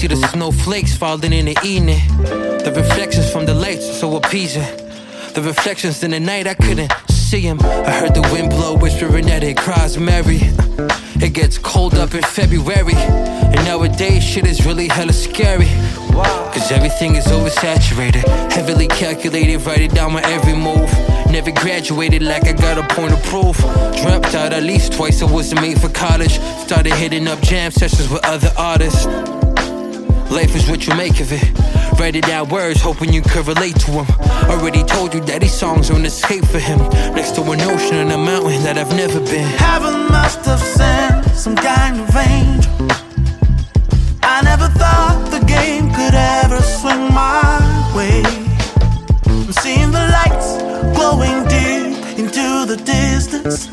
see the snowflakes falling in the evening. The reflections from the lights are so appeasing. The reflections in the night, I couldn't see them. I heard the wind blow, whispering that it cries Mary. It gets cold up in February. And nowadays, shit is really hella scary. Cause everything is oversaturated. Heavily calculated, writing down my every move. Never graduated like I got a point of proof. Dropped out at least twice, I wasn't made for college. Started hitting up jam sessions with other artists. Life is what you make of it. Write it down words, hoping you could relate to them. Already told you that these songs are an escape for him. Next to an ocean and a mountain that I've never been. Heaven must have sent some kind of angel. I never thought the game could ever swing my way. I'm seeing the lights glowing deep into the distance.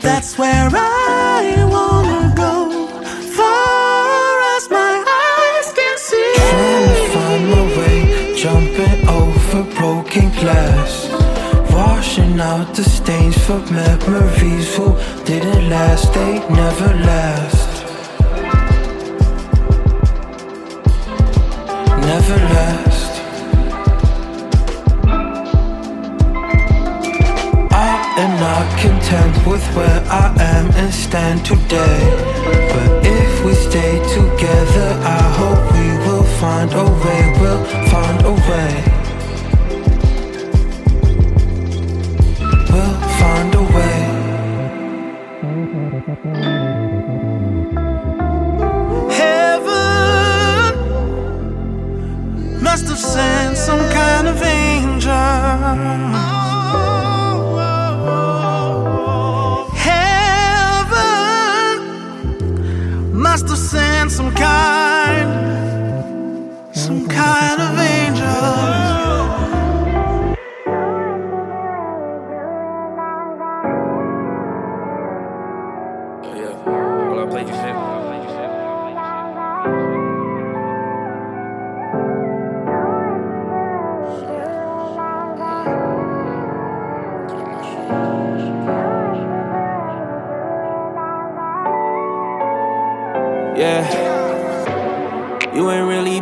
That's where I wanna jumping over broken glass. Washing out the stains for memories who didn't last, they never last. Never last. I am not content with where I am and stand today. But if we stay together, I hope we find a way. We'll find a way. We'll find a way. Heaven must have sent some kind of angel.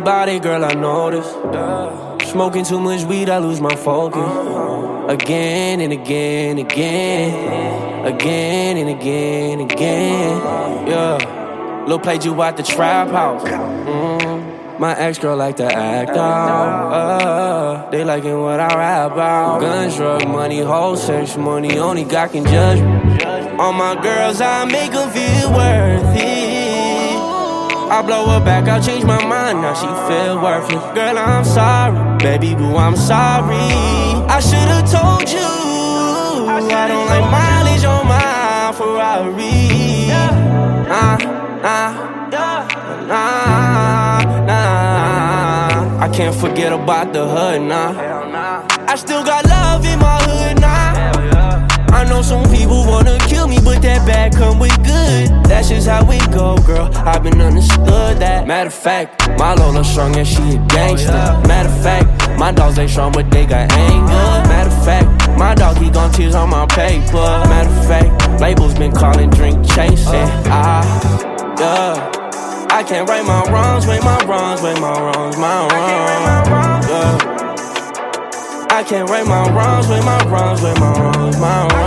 Body, girl, I noticed. Smoking too much weed, I lose my focus. Again and again, again. Again and again, again. Yeah. Lil played you out the trap house. Mm. My ex girl like to act out. Uh, they liking what I rap about. Guns, drug money, whole sex money. Only God can judge me. All my girls, I make them feel worth it. I blow her back, I'll change my mind. Now she feel worthless. Girl, I'm sorry. Baby boo, I'm sorry. I should've told you. I don't like mileage on my Ferrari. Nah, nah, nah, nah. I can't forget about the hood, nah. I still got love in my hood, nah. I know some people wanna kill me, but that bad come with good. That's just how it go, girl. I've been understood that. Matter of fact, my Lola strong and she a gangster. Matter of fact, my dogs they strong, but they got anger. Matter of fact, my dog he gon' tears on my paper. Matter of fact, labels been calling drink chasing. Ah, yeah. I can't write my wrongs, wait my wrongs, wait my wrongs, my wrongs. Yeah. I can't write my wrongs, wait my wrongs, wait my wrongs, my wrongs.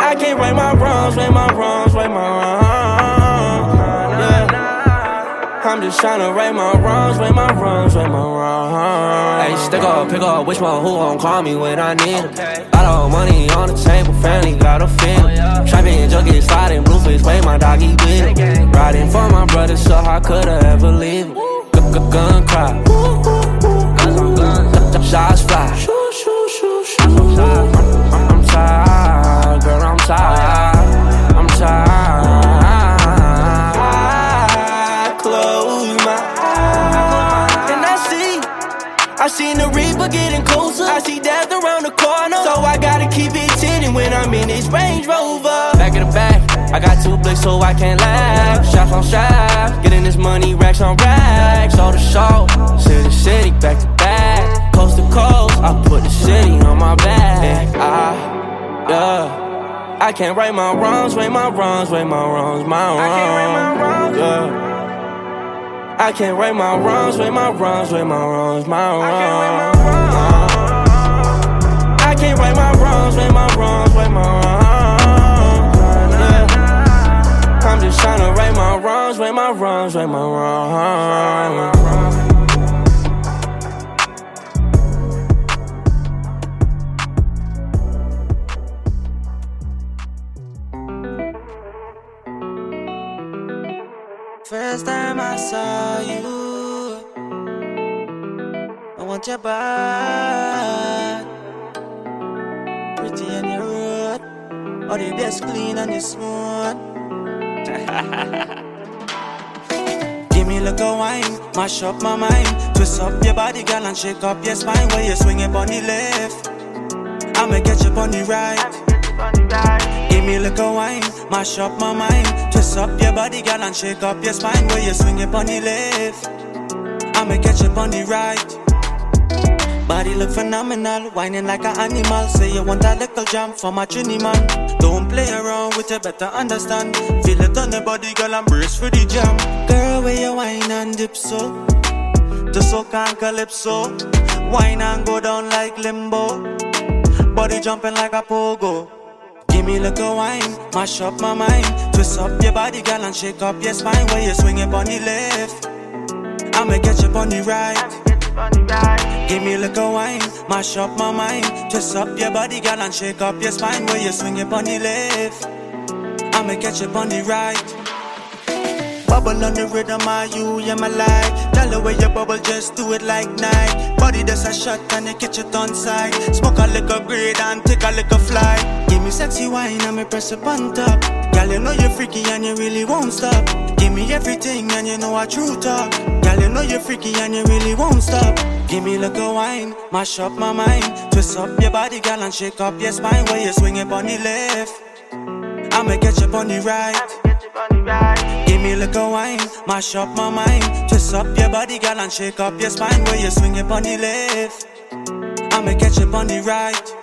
I can't write my wrongs, wait my wrongs, wait my wrongs. Yeah. I'm just trying to right my wrongs, wait my wrongs, wait my wrongs. Hey, stick up, pick up, which one, who gon' call me when I need it? Got all money on the table, family got a feeling. Trapping, junkie, sliding, blueface, way my doggy with it. Riding for my brother, so how could I ever leave it? Gun cry. Shots fly. shoot, shoot, I'm, I'm tired, girl, I'm tired. I'm tired. I close my eyes. And I see, I seen the Reaper getting closer. I see death around the corner. So I gotta keep it tinted when I'm in this Range Rover. Back in the back, I got two blicks so I can't laugh. Shots on shots, getting this money, racks on racks. Show to show, city city, back to coast. I put the city on my back. I, yeah. I can't write my wrongs, write my wrongs, write my wrongs, my wrongs. Yeah. I can't write my wrongs, write my wrongs, write my wrongs, my wrongs. I can't write my wrongs, write my wrongs, write my wrongs. Yeah. I'm just trying to right my wrongs, right my wrongs, right my wrongs. First time I saw you, I want your body. Pretty and your road, or the best clean and you smooth. Give me like a wine, mash up my mind. Twist up your body, girl, and shake up your spine. Where you swing it on the left, I'ma get you on the right. Give me like a wine, mash up my mind. Twist up your body, girl, and shake up your spine. Where you swing it on the left, I'ma catch you on the right. Body look phenomenal, whining like an animal. Say you want a little jump for my trini man. Don't play around with it, better understand. Feel it on the body, girl, and brace for the jam. Girl, where you whine and dip so, to soak and calypso. Wine and go down like limbo. Body jumping like a pogo. A wine, mash up my mind. Twist up your body, girl, and shake up your spine. Where you swing it on the left, I'ma get you on the right. Give me a wine, mash up my mind. Twist up your body, girl, and shake up your spine. Where you swing it on the left, I'ma get you on the right. Bubble on the rhythm of you, yeah, my life. Tell the way you bubble, just do it like night. Body that's a shot and you catch it on side. Smoke a little grade and take a little flight. Me sexy wine and me press up on top. Girl, you know you're freaky and you really won't stop. Give me everything and you know I true talk. Girl, you know you're freaky and you really won't stop. Give me like a wine, mash up my mind. Twist up your body, girl, and shake up your spine. Where you swing it on the left, I'ma get you on the right. Give me like a wine, mash up my mind. Twist up your body, girl, and shake up your spine. Where you swing it on the left, I'ma get you on the right.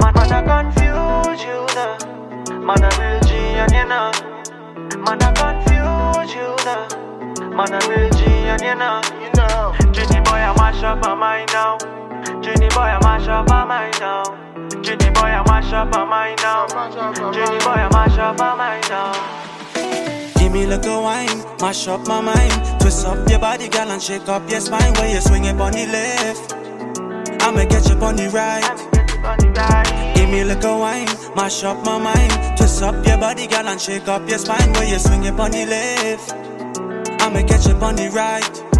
Man, man, I confuse you now. Man, I real G and you know. Man, I confuse you now. Man, I'm real G and you know, you know. Trini boy, I mash up my mind now. Trini boy, I mash up my mind now. Trini boy, I mash up my mind now. Trini boy, I mash up my mind now. Give me little wine, mash up my mind. Twist up your body, girl, and shake up your spine. Where you swing it on the left, I'ma get you on the right. Give me little wine, mash up my mind. Twist up your body, girl, and shake up your spine. Where you swing it on the left, I'ma catch you on the right.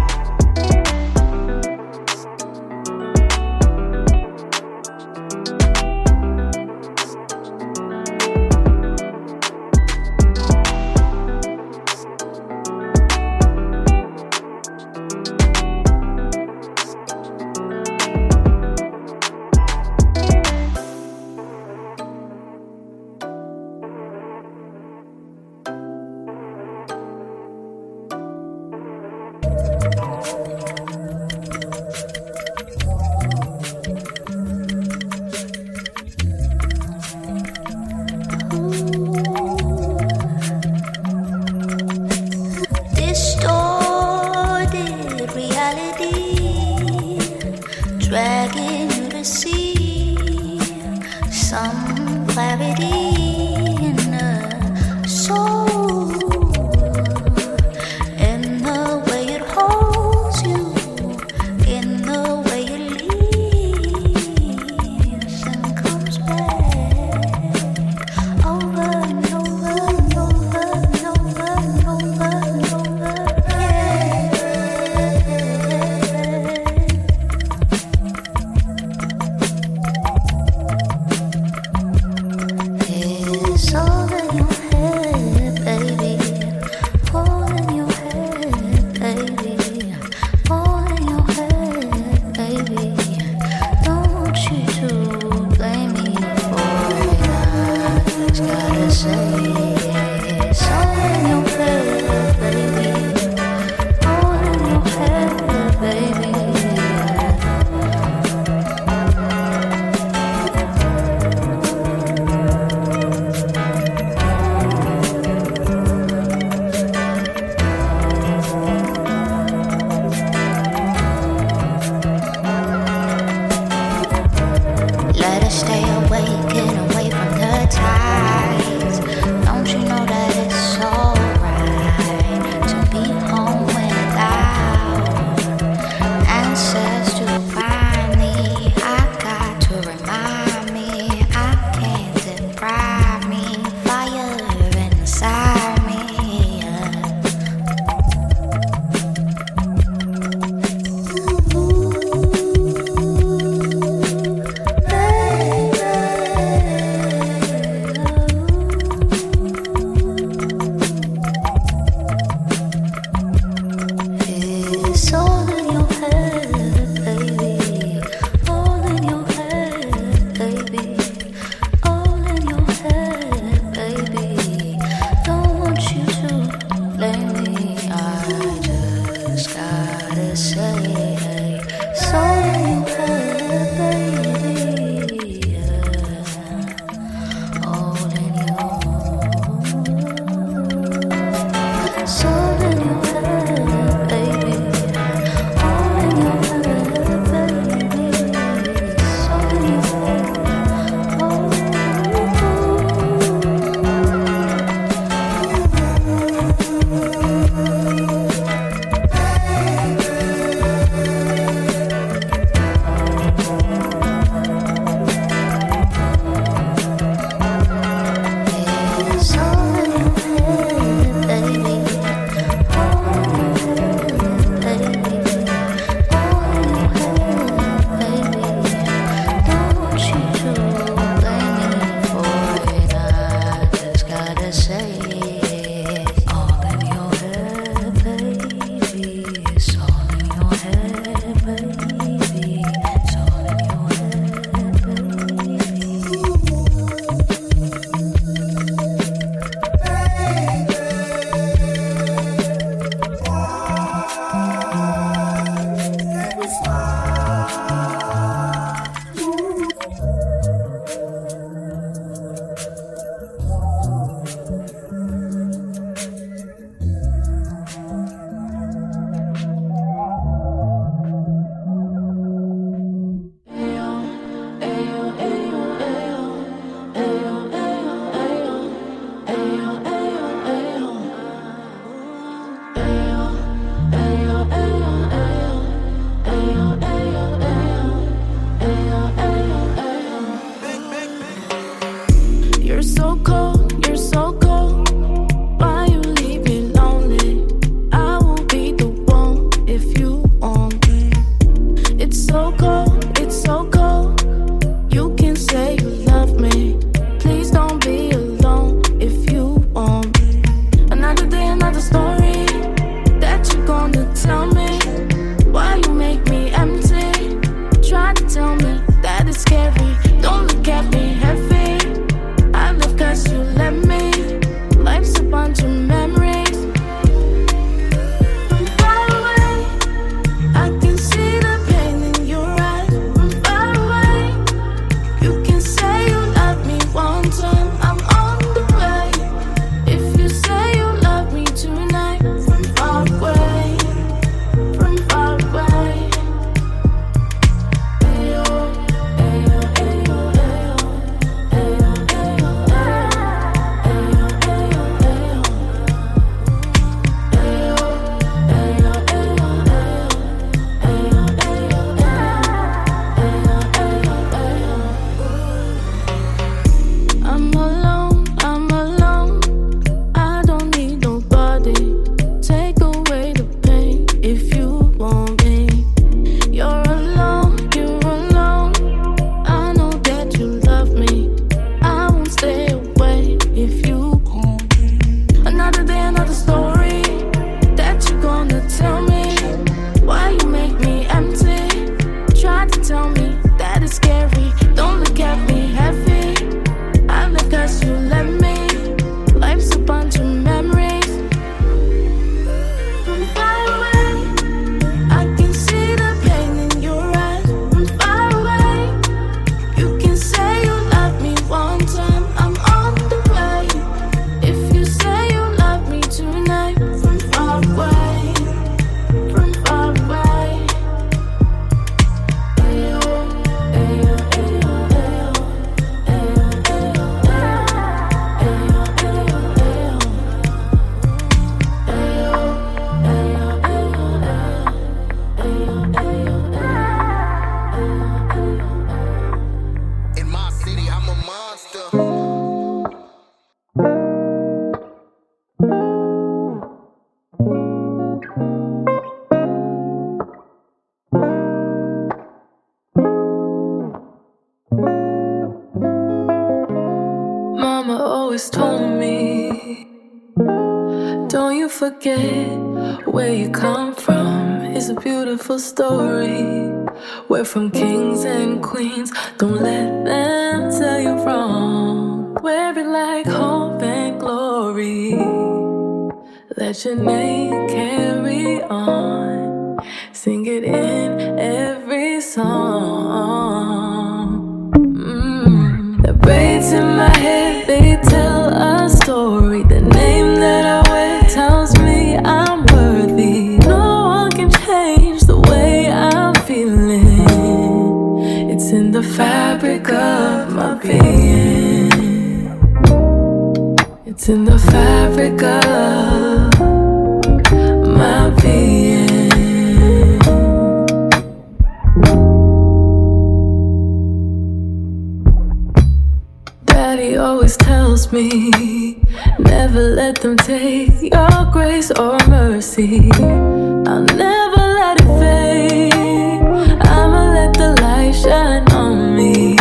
me. Never let them take your grace or mercy. I'll never let it fade. I'ma let the light shine on me.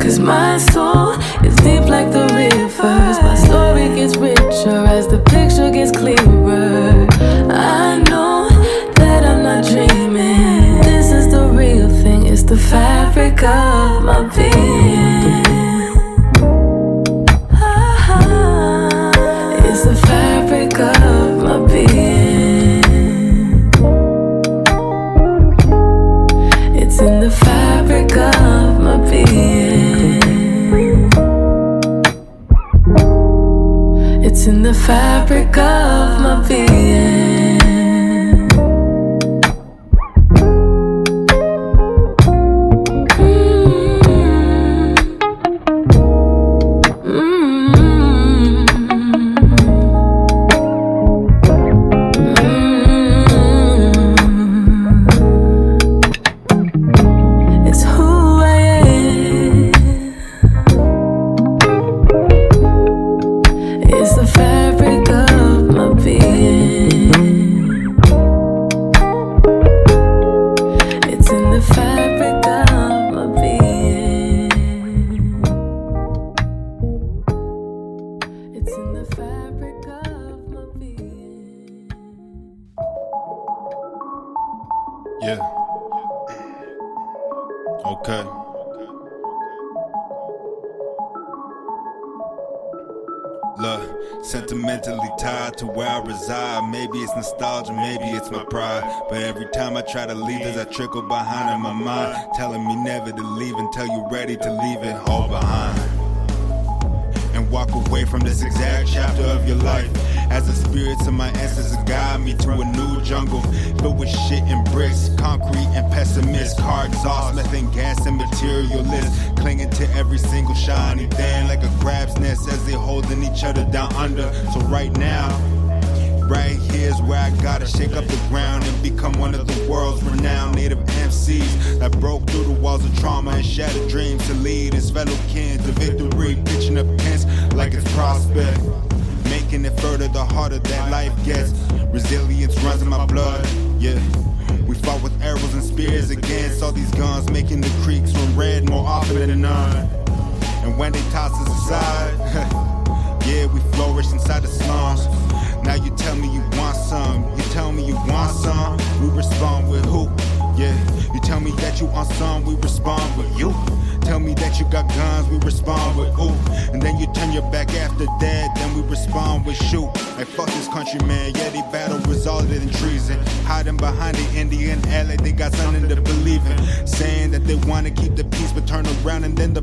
Cause my soul is deep like the rivers. My story gets richer as the picture gets clearer. I know that I'm not dreaming. This is the real thing, it's the fabric of.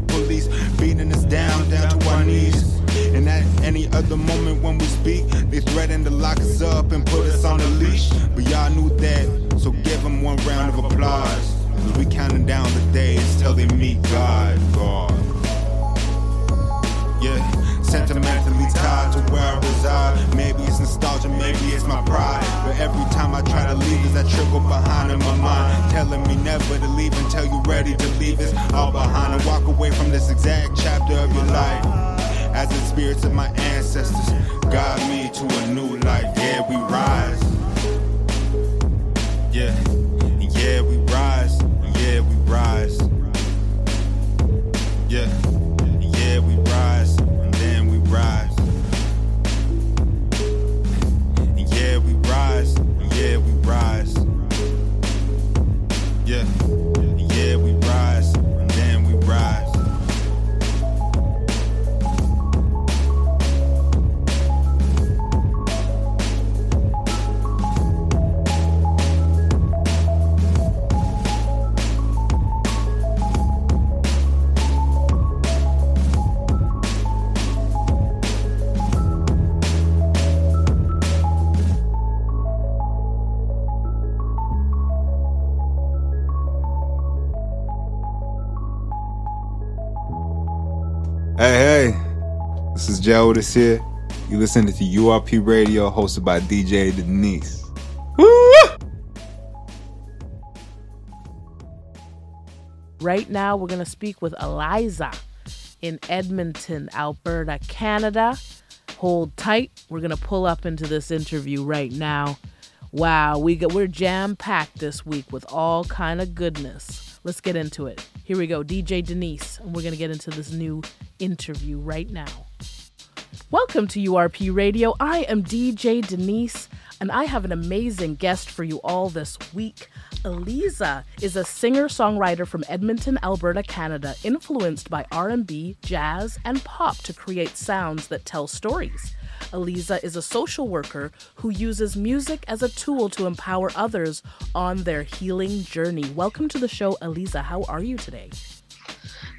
police beating us down, down to our knees. And at any other moment when we speak, they threaten to lock us up and put us on a leash. But y'all knew that, so give them one round of applause. Cause we counting down the days till they meet God, God. Sentimentally tied to where I reside. Maybe it's nostalgia, maybe it's my pride. But every time I try to leave, is that trickle behind in my mind. Telling me never to leave until you're ready to leave. It's all behind and walk away from this exact chapter of your life. As the spirits of my ancestors guide me to a new life. Yeah, we rise. Yeah, yeah, we rise. Yeah, we rise. Yeah. This is Joe Otis here. You listening to URP Radio hosted by DJ Denise. Right now, we're going to speak with Aliza in Edmonton, Alberta, Canada. Hold tight. We're going to pull up into this interview right now. Wow, we got, we're jam packed this week with all kind of goodness. Let's get into it. Here we go, DJ Denise, and we're going to get into this new interview right now. Welcome to URP Radio. I am DJ Denise, and I have an amazing guest for you all this week. Aliza is a singer-songwriter from Edmonton, Alberta, Canada, influenced by R&B, jazz, and pop to create sounds that tell stories. Aliza is a social worker who uses music as a tool to empower others on their healing journey. Welcome to the show, Aliza. How are you today?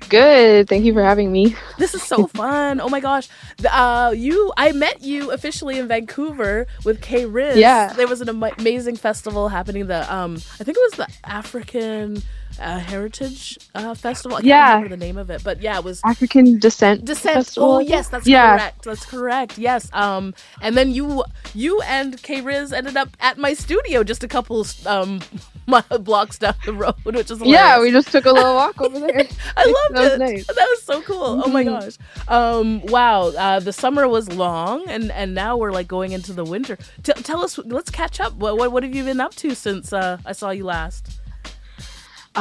Good. Thank you for having me. This is so fun. Oh my gosh. Uh, you, I met you officially in Vancouver with K Riz. Yeah. There was an ama- amazing festival happening. The um, I think it was the African uh, Heritage uh, Festival. I can't Yeah. remember the name of it, but yeah, it was African Descent. Descent. Festival, Oh yes, that's yeah. correct. That's correct. Yes. Um, and then you, you and K Riz ended up at my studio just a couple um blocks down the road, which is hilarious. Yeah, we just took a little walk over there. I loved That was it. nice. That was so cool. Oh my Mhm. gosh. Um, wow. Uh, the summer was long, and and now we're like going into the winter. T- tell us. Let's catch up. What, what what have you been up to since uh, I saw you last?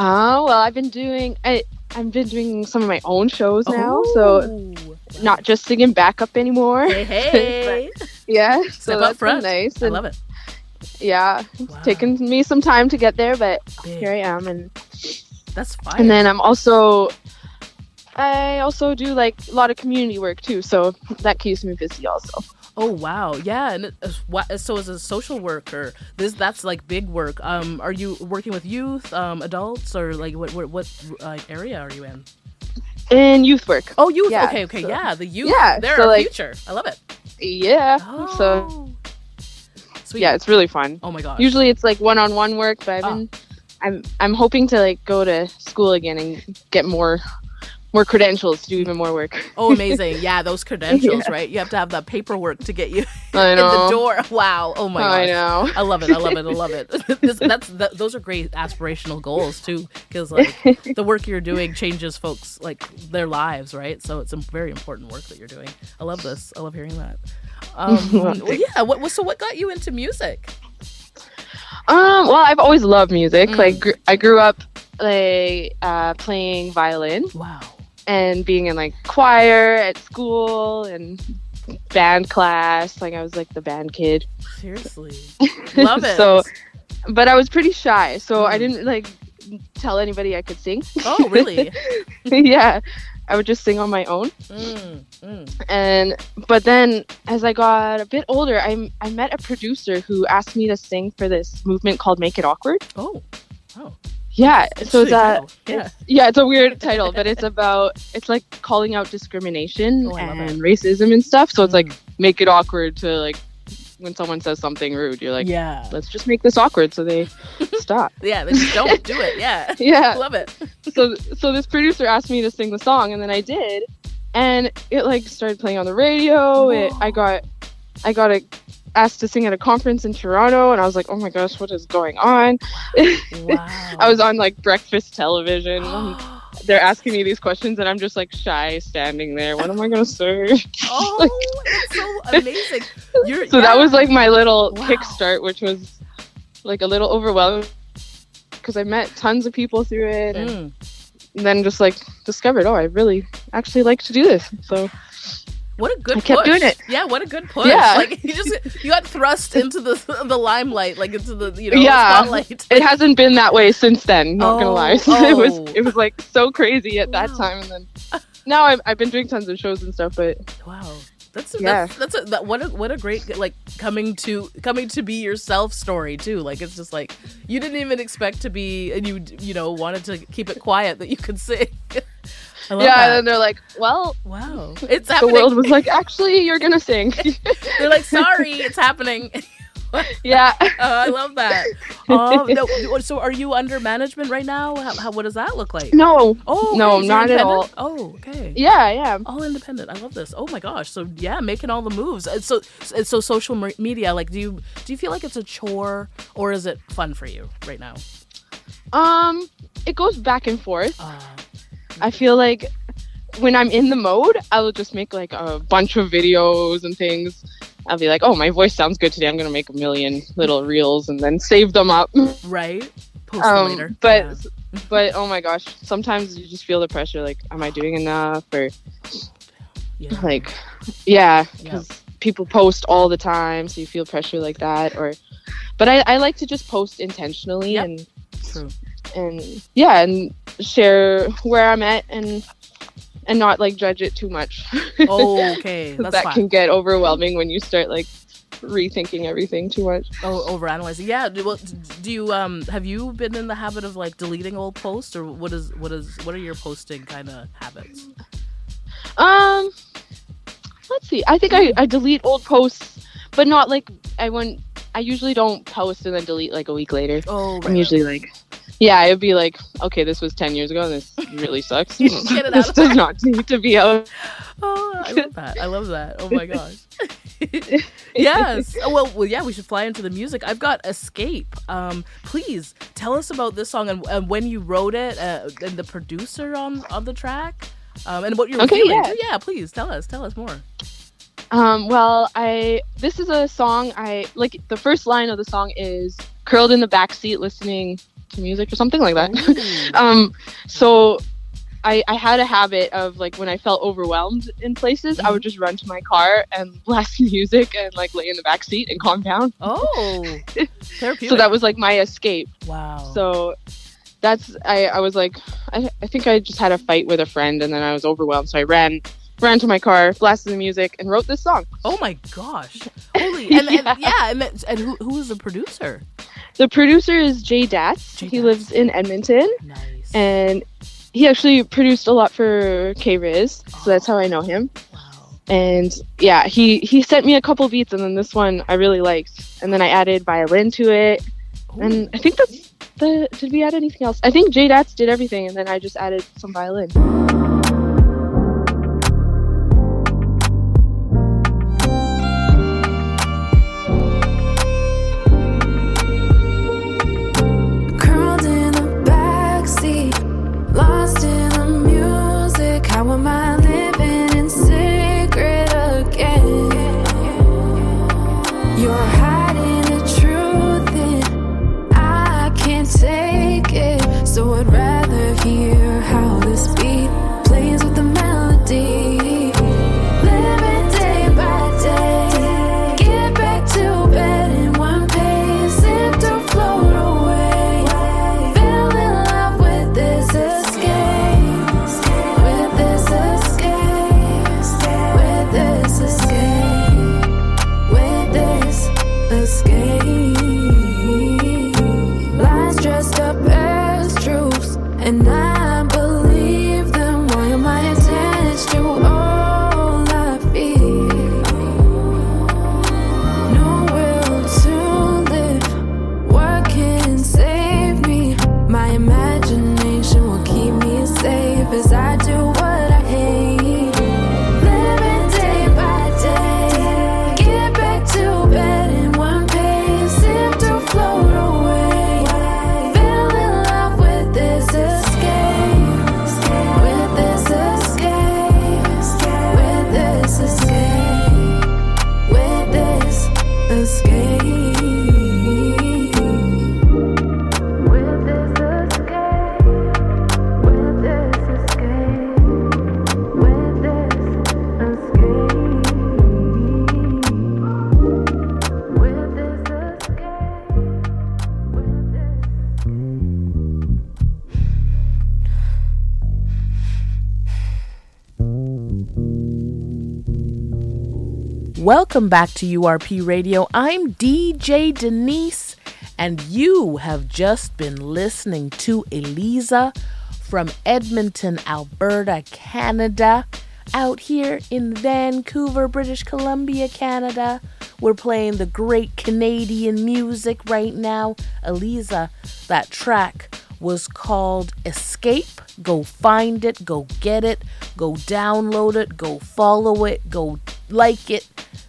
Oh well, I've been doing. I I've been doing some of my own shows now, so oh. not just singing backup anymore. Hey, hey. yeah, Step so that's front. nice. I love it. Yeah, it's taken me some time to get there, but here I am, and That's fine. and then I'm also. I also do like a lot of community work too, so that keeps me busy also. Oh wow, yeah, and uh, what, so as a social worker, this that's like big work. Um, are you working with youth, um, adults, or like what what, what like area are you in? In youth work. Oh, youth. Yeah, okay, okay, so- yeah, the youth. Yeah, they're so, our like- future. I love it. Yeah. Oh. So Sweet. yeah, it's really fun. Oh my god. Usually it's like one-on-one work, but I've Ah. been, I'm I'm hoping to like go to school again and get more more credentials to do even more work. Oh, amazing! Yeah, those credentials, Yeah. right? You have to have that paperwork to get you in the door. Wow! Oh my gosh! I know. I love it. I love it. I love it. this, that's that, those are great aspirational goals too, because like the work you're doing changes folks like their lives, right? So it's a very important work that you're doing. I love this. I love hearing that. Um, well, yeah. What so what got you into music? Um, well, I've always loved music. Mm. Like gr- I grew up like uh, playing violin. Wow. And being in like choir at school and band class. Like I was like the band kid. Seriously, love it. so, but I was pretty shy, so I Mm. didn't like tell anybody I could sing. Oh, really? yeah, I would just sing on my own. Mm, mm. And but then as I got a bit older, I I met a producer who asked me to sing for this movement called Make It Awkward. Oh, oh. Yeah, so it's a. Yeah. it's- yeah, it's a weird title, but it's about it's like calling out discrimination Oh, and racism and stuff. So it's like mm. make it awkward to like when someone says something rude, you're like, Yeah. let's just make this awkward so they stop. Yeah, they just don't do it. Yeah. Yeah. Love it. so so this producer asked me to sing the song and then I did and it like started playing on the radio. It, I got I got a, asked to sing at a conference in Toronto and I was like, "Oh my gosh, what is going on?" I was on like breakfast television. they're asking me these questions and I'm just like shy standing there. What am I going to say? Oh, that's so amazing. You're, so that was like my little kickstart, which was like a little overwhelming because I met tons of people through it, Mm. and then just like discovered, oh, I really actually like to do this. So What a good I kept push. doing it. Yeah, what a good push. Yeah. Like you just you got thrust into the the limelight, like into the you know yeah, spotlight. it hasn't been that way since then. Not gonna lie, Oh, it was oh. it was like so crazy at that time, and then now I've, I've been doing tons of shows and stuff. But wow, that's Yeah. that's, that's a, that, what a what a great like coming to coming to be yourself story too. Like it's just like you didn't even expect to be, and you you know wanted to keep it quiet that you could sing. I love yeah, that. and then they're like, "Well, wow, it's the world was like, actually, you're gonna sing." They're like, sorry, it's happening. yeah, uh, I love that. Oh, no, so are you under management right now? How, how what does that look like? No. Oh, No, okay, so you're not at all. Oh, okay. Yeah, I am. All independent. I love this. Oh my gosh. So yeah, making all the moves. Uh, So so so social media. Like, do you do you feel like it's a chore or is it fun for you right now? Um, it goes back and forth. Ah, I feel like when I'm in the mode, I will just make like a bunch of videos and things. I'll be like, "Oh, my voice sounds good today. I'm gonna make a million little reels and then save them up." Right. Post them later. Um, but but oh my gosh, sometimes you just feel the pressure. Like, am I doing enough? Or like, yeah, because people post all the time, so you feel pressure like that. Or, but I, I like to just post intentionally and True. And yeah, and share where I'm at and and not like judge it too much. Oh, okay. that fine. can get overwhelming when you start like rethinking everything too much. Oh, overanalyzing. Yeah. do- Well, do you um have you been in the habit of like deleting old posts or what is what is what are your posting kind of habits? Um, let's see. I think I, I delete old posts, but not like I wouldn't. I usually don't post and then delete like a week later. Oh, I'm usually like, yeah, it'd be like, okay, this was ten years ago, and this really sucks. Get it out this does not need to be out. Oh, I love that. I love that. Oh my gosh. yes. Oh, well, well, yeah. We should fly into the music. I've got "Escape." Um, please tell us about this song and, and when you wrote it, uh, and the producer on on the track, um, and what you were Okay, feeling. yeah. yeah. Please tell us. Tell us more. Um, well, I this is a song I like. The first line of the song is "curled in the back seat listening to music" or something like that. um, so I I had a habit of like when I felt overwhelmed in places, I would just run to my car and blast music and like lay in the back seat and calm down. Oh, therapeutic. so that was like my escape. Wow. So that's I I was like I I think I just had a fight with a friend and then I was overwhelmed, so I ran ran to my car, blasted the music, and wrote this song. Oh my gosh! Holy and, and yeah, and, and who who was the producer? The producer is JDats. he lives in Edmonton. Nice. And he actually produced a lot for K Riz, so that's how I know him. And yeah, he he sent me a couple beats, and then this one I really liked, and then I added violin to it, and I think that's the. Did we add anything else? I think JDats did everything, and then I just added some violin. Welcome back to URP Radio. I'm DJ Denise, and you have just been listening to Aliza from Edmonton, Alberta, Canada, out here in Vancouver, British Columbia, Canada. We're playing the great Canadian music right now. Aliza, that track was called Escape. Go find it, go get it, go download it, go follow it, go like it,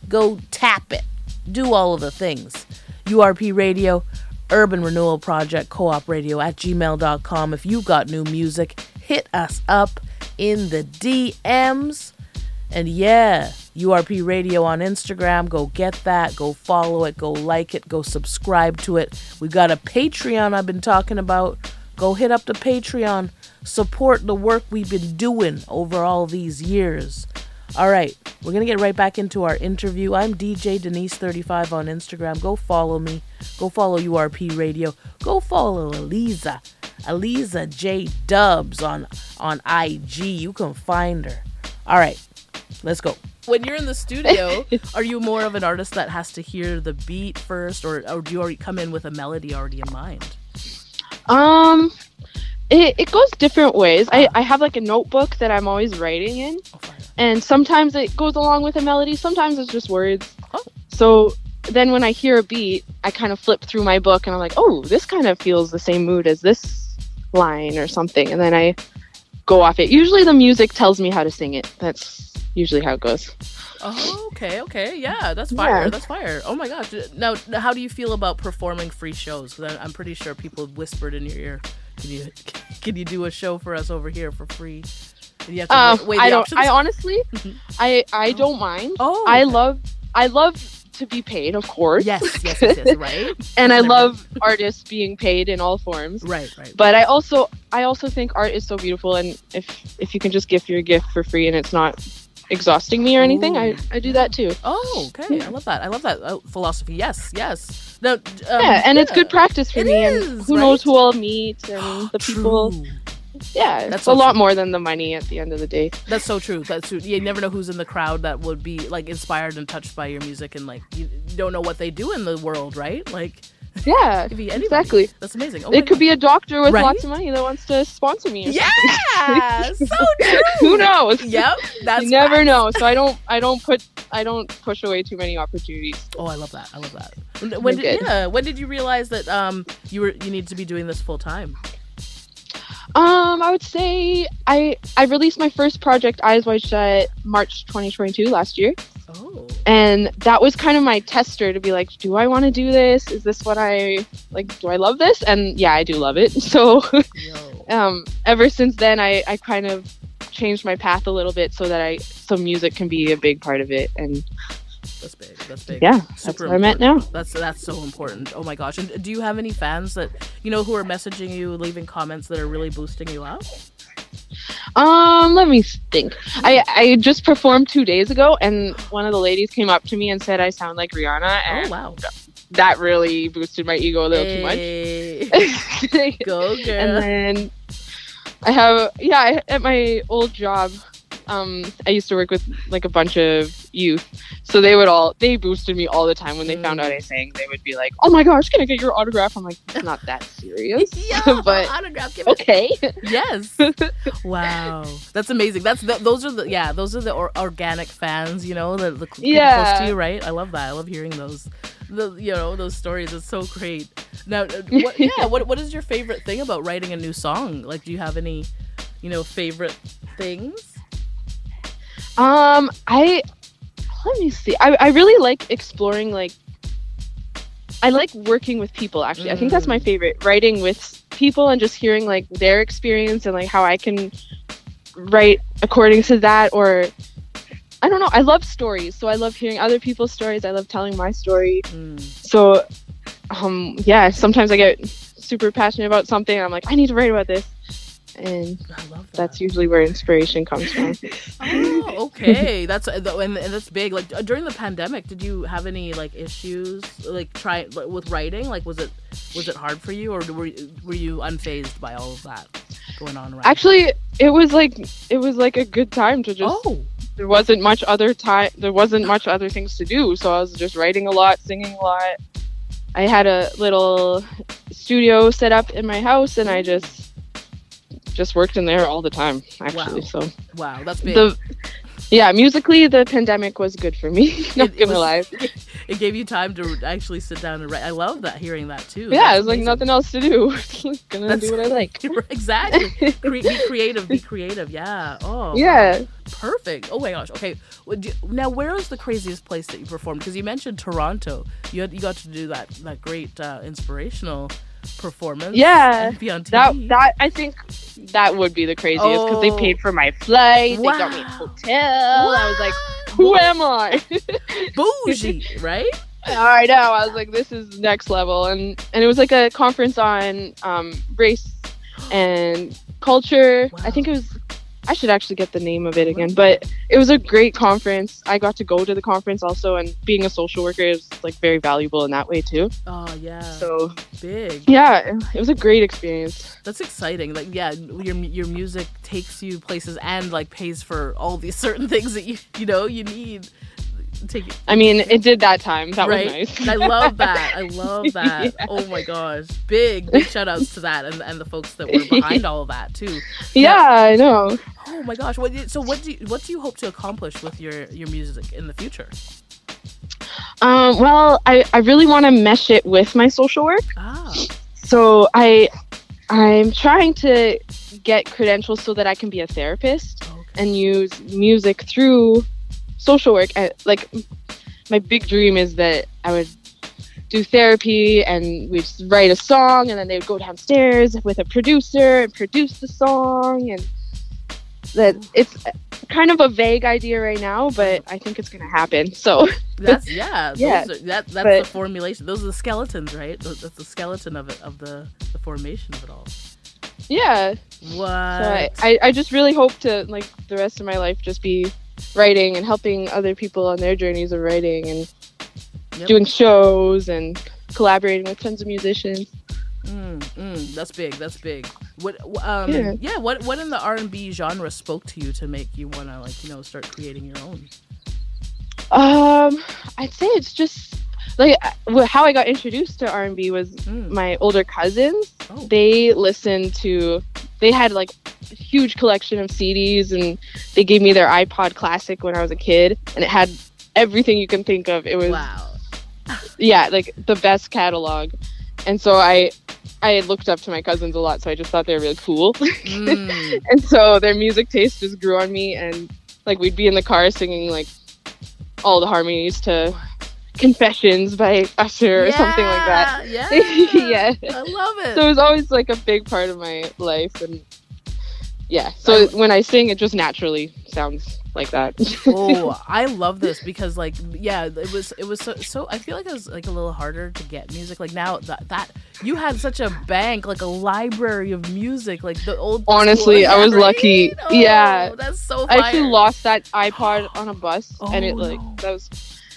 go tap it. Do all of the things. URP Radio, Urban Renewal Project, Co op Radio at gmail.com. If you got new music, hit us up in the DMs. And yeah, URP Radio on Instagram. Go get that. Go follow it. Go like it. Go subscribe to it. We got a Patreon I've been talking about. Go hit up the Patreon. Support the work we've been doing over all these years. All right, we're going to get right back into our interview. I'm DJ Denise35 on Instagram. Go follow me. Go follow URP Radio. Go follow Aliza. Aliza J Dubs on on IG. You can find her. All right, let's go. When you're in the studio, are you more of an artist that has to hear the beat first, or, or do you already come in with a melody already in mind? Um, it, it goes different ways. I, uh-huh. I have like a notebook that I'm always writing in, oh, and sometimes it goes along with a melody. Sometimes it's just words. Oh. So then when I hear a beat, I kind of flip through my book and I'm like, oh, this kind of feels the same mood as this line or something, and then I go off it. Usually the music tells me how to sing it. That's usually how it goes. Oh, okay, okay, yeah, that's fire. Yeah. That's fire. Oh my gosh. Now, how do you feel about performing free shows? Because I'm pretty sure people whispered in your ear, "Can you, can you do a show for us over here for free?" And you have to Um, I don't. options. I honestly, I I don't mind. Oh, I love I love to be paid, of course. Yes, yes, yes, yes, right. and I love artists being paid in all forms. Right, right. But I also I also think art is so beautiful, and if if you can just give your gift for free and it's not exhausting me or anything, I I do that too. Oh, okay. I love that. I love that uh, philosophy. Yes, yes. Um, yeah, and it's good practice for It me, and who right? knows who I'll meet and the people. Yeah, That's it's so a lot true. more than the money at the end of the day. That's so true. That's true. You never know who's in the crowd that would be like inspired and touched by your music, and like you don't know what they do in the world, right? Like, Yeah, could be anybody. exactly. That's amazing. Oh it could God. be a doctor with Right? lots of money that wants to sponsor me. Yeah, so true. Who knows? Yep, that's you never know. So I don't, I don't put, I don't push away too many opportunities. Oh, I love that. I love that. When, You're did good. yeah? When did you realize that um you were you need to be doing this full time? Um, I would say I I released my first project, Eyes Wide Shut, March 2022 last year. Oh. And that was kind of my tester to be like, do I want to do this? Is this what I like? Do I love this? And yeah, I do love it. So, um, ever since then, I I kind of changed my path a little bit so that I so music can be a big part of it. And That's big. That's big. Yeah, that's where I'm at now. That's that's so important. Oh my gosh! And do you have any fans that you know who are messaging you, leaving comments that are really boosting you up? Um, let me think. I I just performed two days ago, and one of the ladies came up to me and said I sound like Rihanna. And oh wow! That really boosted my ego a little too much. Go girl. And then I have yeah I, at my old job. Um, I used to work with like a bunch of youth, so they would all they boosted me all the time when they found out I sang. They would be like, "Oh my gosh, can I get your autograph?" I'm like, "It's not that serious." Yeah, but autograph. Give it- okay. Yes. wow, that's amazing. That's the, those are the yeah those are the or, organic fans. You know that look Yeah. close to you, right? I love that. I love hearing those. The you know those stories. It's so great. Now, uh, what, yeah. What what is your favorite thing about writing a new song? Like, do you have any, you know, favorite things? Um, I let me see. I I really like exploring like I like working with people actually. I think that's my favorite. Writing with people and just hearing like their experience and like how I can write according to that or I don't know. I love stories. So I love hearing other people's stories. I love telling my story. So um yeah, sometimes I get super passionate about something and I'm like I need to write about this. And that's usually where inspiration comes from. Oh, okay. That's and, and that's big. Like uh, during the pandemic, did you have any like issues like try with writing? Like was it was it hard for you, or were you- were you unfazed by all of that going on around? Actually, it was like it was like a good time to just Oh. there wasn't much other time. There wasn't much other things to do, so I was just writing a lot, singing a lot. I had a little studio set up in my house, and I just just worked in there all the time. Actually, Wow. so Wow, that's big. the yeah, musically, the pandemic was good for me. Not It- it gonna was- lie. It gave you time to actually sit down and write. I love that hearing that too. Yeah, it's like nothing else to do. Gonna That's- do what I like. exactly. Cre- be creative. Be creative. Yeah. Oh. Yeah. wow. Perfect. Oh my gosh. Okay. Now, where is the craziest place that you performed? Because you mentioned Toronto. You had, you got to do that that great uh, inspirational performance. Yeah, be on that TV. that I think that would be the craziest because they Oh. paid for my flight, they got me a hotel. I was like, who am I? Bougie, right? I know. I was like, this is next level, and and it was like a conference on um, race and culture. I think it was. I should actually get the name of it again, but it was a great conference. I got to go to the conference also, and being a social worker is like very valuable in that way too. Oh yeah. So big. Yeah, it was a great experience. That's exciting. Like, yeah, your your music takes you places and like pays for all these certain things that you you know you need. Take I mean, it did that time. That right? was nice. I love that. I love that. Yeah. Oh my gosh, big big shout outs to that and and the folks that were behind all of that too. Yeah, I know. Oh my gosh. What so what do you, what do you hope to accomplish with your your music in the future? Um, well, I, I really want to mesh it with my social work. Ah. So I I'm trying to get credentials so that I can be a therapist and use music through social work. And, like my big dream is that I would do therapy and we'd write a song and then they would go downstairs with a producer and produce the song and that it's kind of a vague idea right now, but I think it's gonna happen. So That's yeah. Those yeah. Are, that that's But- the formulation. Those are the skeletons, right? That's the skeleton of it of the the formation of it all. yeah. What? So I, I, I just really hope to like the rest of my life just be writing and helping other people on their journeys of writing and Yep. doing shows and collaborating with tons of musicians. Mm, mm, that's big. That's big. What? Um, Yeah. yeah. What? What in the R and B genre spoke to you to make you want to like you know start creating your own? Um, I'd say it's just like how I got introduced to R and B was Mm. my older cousins. Oh. They listened to. They had like a huge collection of CDs, and they gave me their iPod Classic when I was a kid, and it had everything you can think of. It was wow. yeah, like the best catalog. And so I I looked up to my cousins a lot, so I just thought they were really cool. Mm. and so their music taste just grew on me and like we'd be in the car singing like all the harmonies to Confessions by Usher or something like that. Yeah, yeah. I love it. So it was always like a big part of my life and yeah. So when I sing it just naturally sounds like that. oh, I love this because like yeah, it was it was so, so I feel like it was like a little harder to get music. Like now that that you had such a bank, like a library of music, like the old Honestly, I was lucky. Oh, yeah. that's so I actually lost that iPod on a bus and it Oh, like that was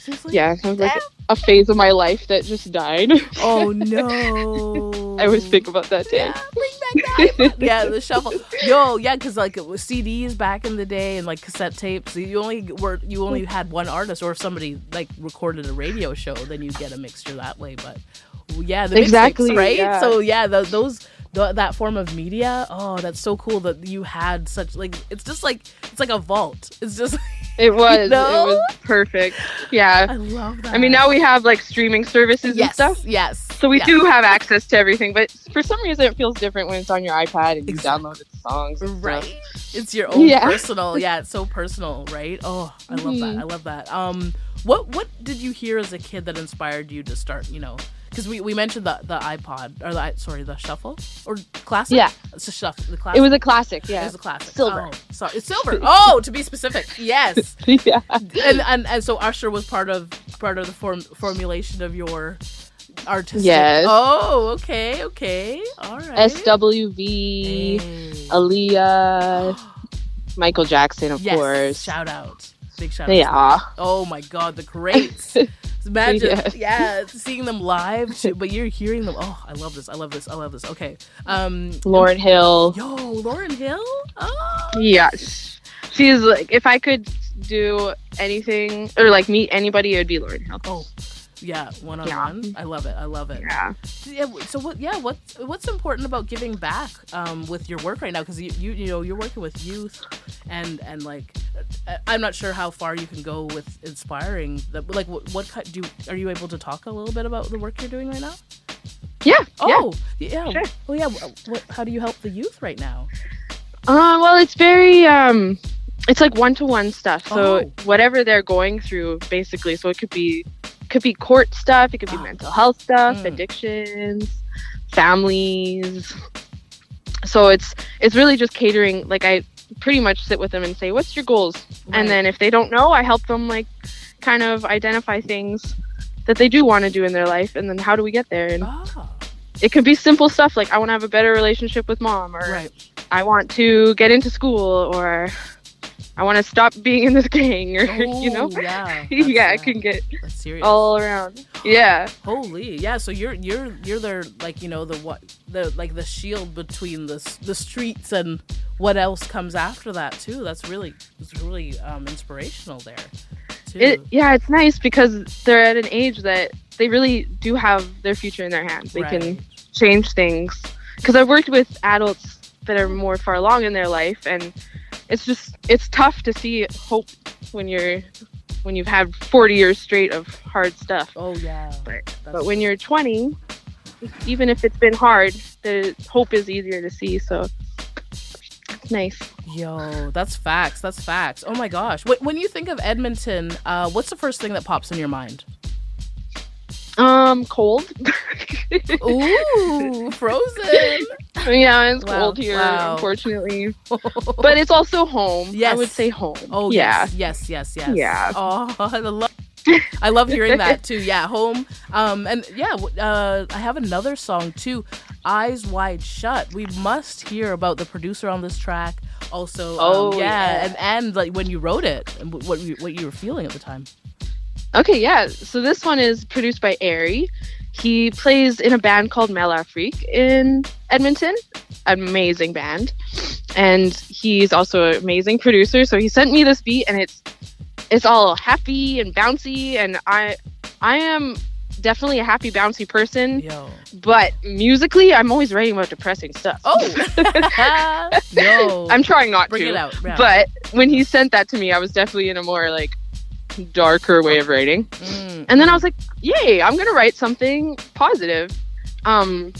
Seriously? yeah, that was like a phase of my life that just died. Oh no. I always think about that day. yeah, the shuffle. Yo, yeah, because like it was CDs back in the day and like cassette tapes. You only were you only had one artist, or if somebody like recorded a radio show, then you get a mixture that way. But yeah, the Exactly, right? yeah. So yeah, tho- those th that form of media. Oh, that's so cool that you had such like. It's just like it's like a vault. It's just It was. It was perfect. Yeah. I love that. I mean, now we have like streaming services Yes, and stuff. Yes. So we yeah. do have access to everything, but for some reason it feels different when it's on your iPad and you download the songs. and stuff. Right. It's your own Yeah. personal. Yeah, it's so personal, right? Oh, I love that. Mhm. I love that. Um, what what did you hear as a kid that inspired you to start? You know, because we, we mentioned the the iPod or the sorry the shuffle or classic. Yeah. it's a shuffle. The classic. It was a classic, yeah. It was a classic. Silver. Oh, sorry, it's silver. Oh, to be specific. Yes. yeah. And, and and so Usher was part of part of the form formulation of your artistic. Yes. Oh, okay, okay, all right. SWV, Aaliyah, Michael Jackson, of Yes, course. Shout out. Big shout out. Yeah. Oh my god, the greats. Imagine, Yes. yeah, seeing them live, too, but you're hearing them. Oh, I love this. I love this. I love this. Okay. Um Lauryn Hill. Yo, Lauryn Hill? Oh. Yes. She's like, if I could do anything or like meet anybody, it would be Lauryn Hill. Oh, yeah, one on one. I love it. I love it. Yeah. Yeah. So what? Yeah. What's what's important about giving back um, with your work right now? Because you, you you know you're working with youth, and and like uh, I'm not sure how far you can go with inspiring. The, like what what do are you able to talk a little bit about the work you're doing right now? Yeah. Oh yeah. Sure. Oh yeah. What, how do you help the youth right now? Uh, well, it's very um, it's like one to one stuff. So Oh. whatever they're going through, basically. So it could be could be court stuff. It could be mental health stuff, Mm. addictions, families. So it's it's really just catering. Like I pretty much sit with them and say, "What's your goals?" Right. And then if they don't know, I help them like kind of identify things that they do want to do in their life, and then how do we get there? And Ah. it could be simple stuff like I want to have a better relationship with mom, or I want to get into school, or I want to stop being in this gang, or you know, yeah, yeah, it can get all around. Yeah. Holy, yeah. So you're you're you're their like you know the what the like the shield between the the streets and what else comes after that too. That's really it's really um, inspirational there. Too. It, yeah, it's nice because they're at an age that they really do have their future in their hands. They Right. can change things. Because I've worked with adults that are more far along in their life, and it's just it's tough to see hope when you're when you've had 40 years straight of hard stuff. Oh yeah. But, but when you're 20, even if it's been hard, the hope is easier to see. So it's nice. Yo, that's facts. That's facts. Oh my gosh. When, when you think of Edmonton, uh, what's the first thing that pops in your mind? Um, cold. Ooh, frozen. yeah, it's Wow, cold here, wow. unfortunately. but it's also home. I would say home. Oh yeah. yes, yes, yes, yes. Yeah. Oh, I love. I love hearing that too. Yeah, home. Um, and yeah, uh, I have another song too, "Eyes Wide Shut." We must hear about the producer on this track. Also, um, Oh, yeah, yeah. and and like when you wrote it and what you, what you were feeling at the time. Okay, yeah. So this one is produced by Airy. He plays in a band called Mel Afrique in Edmonton. Amazing band. And he's also an amazing producer. So he sent me this beat and it's it's all happy and bouncy and I I am definitely a happy bouncy person. Yo. But musically I'm always writing about depressing stuff. Oh Yo. I'm trying not Bring to. it out, yeah. But when he sent that to me, I was definitely in a more like darker way of writing. Mm, And then I was like, yay, I'm gonna write something positive. Um,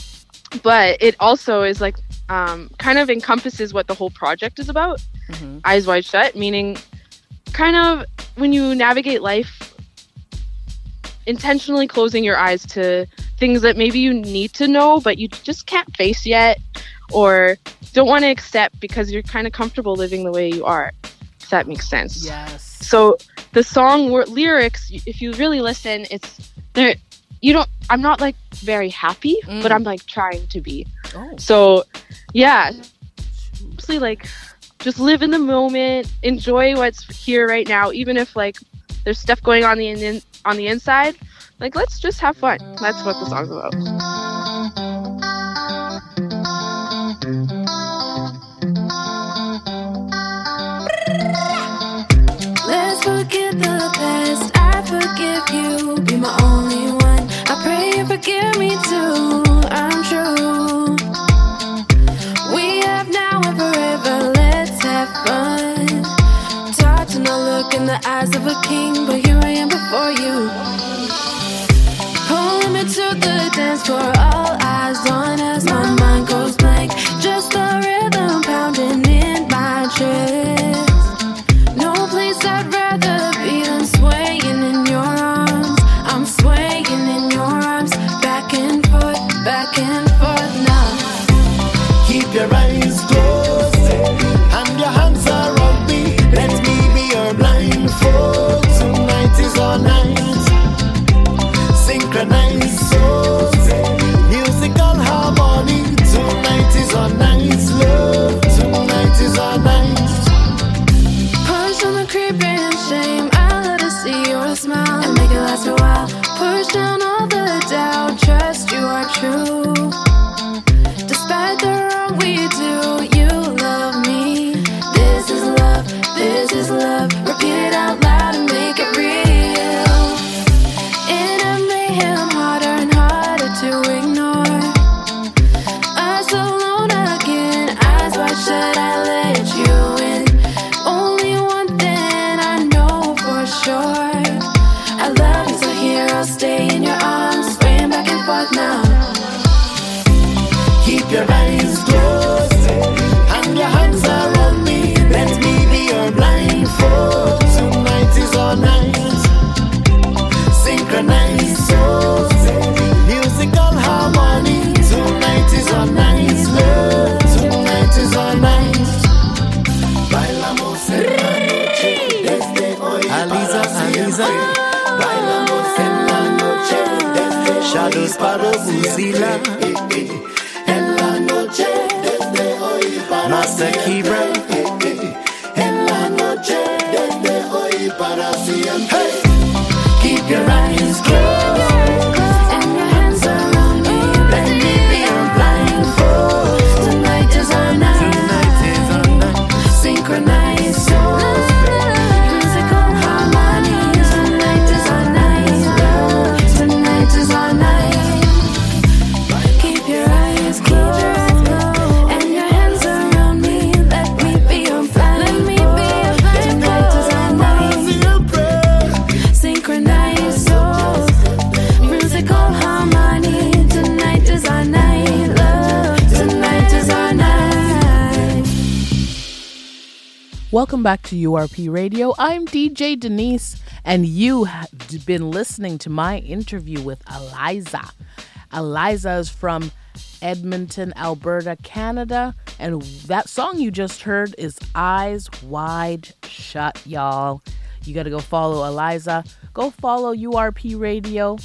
but it also is like um, kind of encompasses what the whole project is about. mm-hmm. Eyes wide shut, meaning kind of when you navigate life, intentionally closing your eyes to things that maybe you need to know, but you just can't face yet, or don't want to accept because you're kind of comfortable living the way you are. If that makes sense. Yes. So the song lyrics, if you really listen, it's there. You don't. I'm not like very happy, mm. but I'm like trying to be. Oh. So, yeah, mostly like just live in the moment, enjoy what's here right now, even if like there's stuff going on the in- on the inside. Like let's just have fun. That's what the song's about. Forget the past. I forgive you. Be my only one. I pray you forgive me too. I'm true. We have now and forever. Let's have fun. Touch and a look in the eyes of a king, but here I am before you. Pulling me to the dance floor, para Buzila. En la noche desde hoy para siempre. Welcome back to URP Radio. I'm DJ Denise, and you have been listening to my interview with Aliza. Aliza is from Edmonton, Alberta, Canada, and that song you just heard is Eyes Wide Shut, y'all. You got to go follow Aliza. Go follow URP Radio.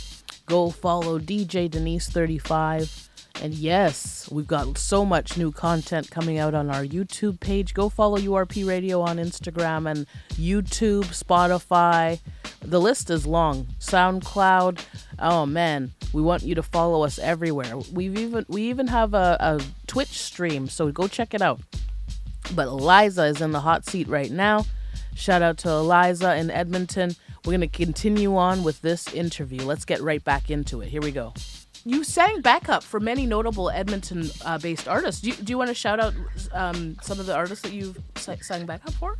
Go follow DJ Denise35. And yes, we've got so much new content coming out on our YouTube page. Go follow URP Radio on Instagram and YouTube, Spotify. The list is long. SoundCloud. Oh man, we want you to follow us everywhere. We've even we even have a, a Twitch stream, so go check it out. But Aliza is in the hot seat right now. Shout out to Aliza in Edmonton. We're going to continue on with this interview. Let's get right back into it. Here we go. You sang backup for many notable Edmonton uh, based artists. Do you, do you want to shout out um, some of the artists that you've sa- sang backup for?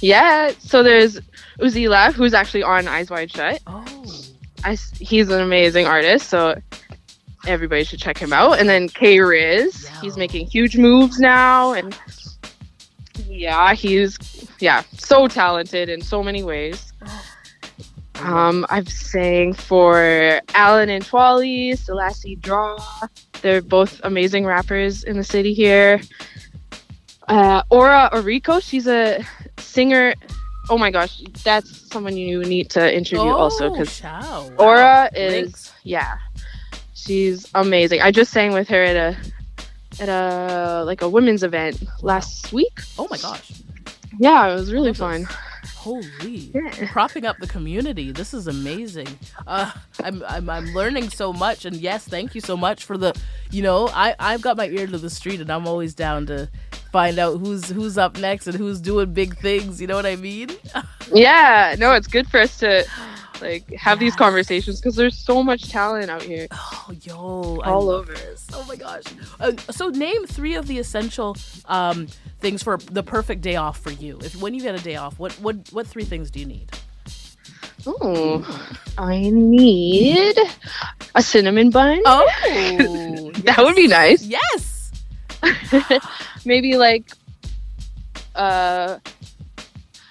Yeah, so there's Uzila, who's actually on Eyes Wide Shut. Oh. I he's an amazing artist, so everybody should check him out. And then K Riz, he's making huge moves now, and yeah, he's yeah so talented in so many ways. Um, I've sang for Alan and Twally, Selassie Draw. They're both amazing rappers in the city here. Uh, Aura Orico, she's a singer. Oh my gosh, that's someone you need to interview also because Chow. Aura is Thanks. yeah, she's amazing. I just sang with her at a at a like a women's event last week. Oh my gosh. Yeah, it was really fun. Holy, propping up the community. This is amazing. Uh, I'm, I'm I'm learning so much, and yes, thank you so much for the. You know, I I've got my ear to the street, and I'm always down to find out who's who's up next and who's doing big things. You know what I mean? Yeah, no, it's good for us to like have these conversations because there's so much talent out here. Oh, yo, all love over. this. Oh my gosh. Uh, so name three of the essential um, things for the perfect day off for you. If when you get a day off, what what what three things do you need? Oh, I need a cinnamon bun. Oh, that would be nice. Yes. Maybe like, uh,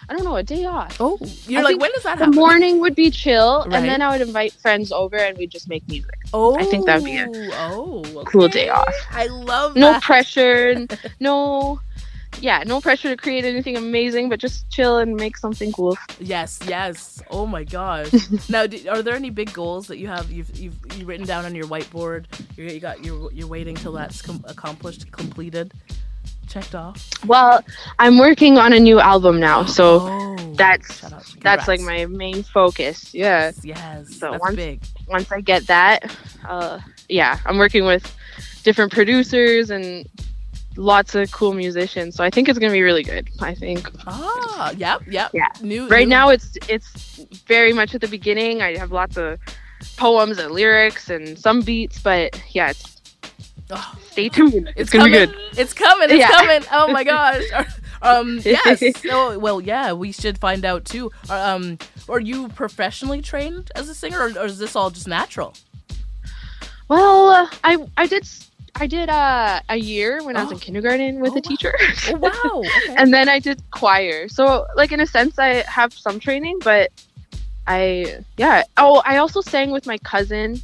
I don't know, a day off. Oh, you're I like, when does that the happen? morning would be chill, Right. and then I would invite friends over and we'd just make music. Oh, I think that'd be a oh, cool day off. I love No that. pressure, no, yeah, no pressure to create anything amazing, but just chill and make something cool. Yes, yes. Oh my gosh. now, do, are there any big goals that you have you've you've, you've written down on your whiteboard? You're, you got you're you're waiting till that's com- accomplished, completed, checked off. Well, I'm working on a new album now, so that's that's like my main focus. Yeah. Yes. So that's once big. once I get that, uh, yeah, I'm working with different producers and lots of cool musicians. So I think it's gonna be really good. I think. Ah, yep, yep. Yeah. New right new- now it's it's very much at the beginning. I have lots of poems and lyrics and some beats, but yeah, it's, stay tuned. It's, gonna coming. be good. It's coming. It's Yeah. coming. Oh my gosh. um. Yes. Oh well. Yeah. We should find out too. Um. Are you professionally trained as a singer, or, or is this all just natural? Well, uh, I I did s- I did uh, a year when I was in kindergarten with a teacher. Oh wow! Okay. and then I did choir. So, like in a sense, I have some training, but I yeah. Oh, I also sang with my cousin,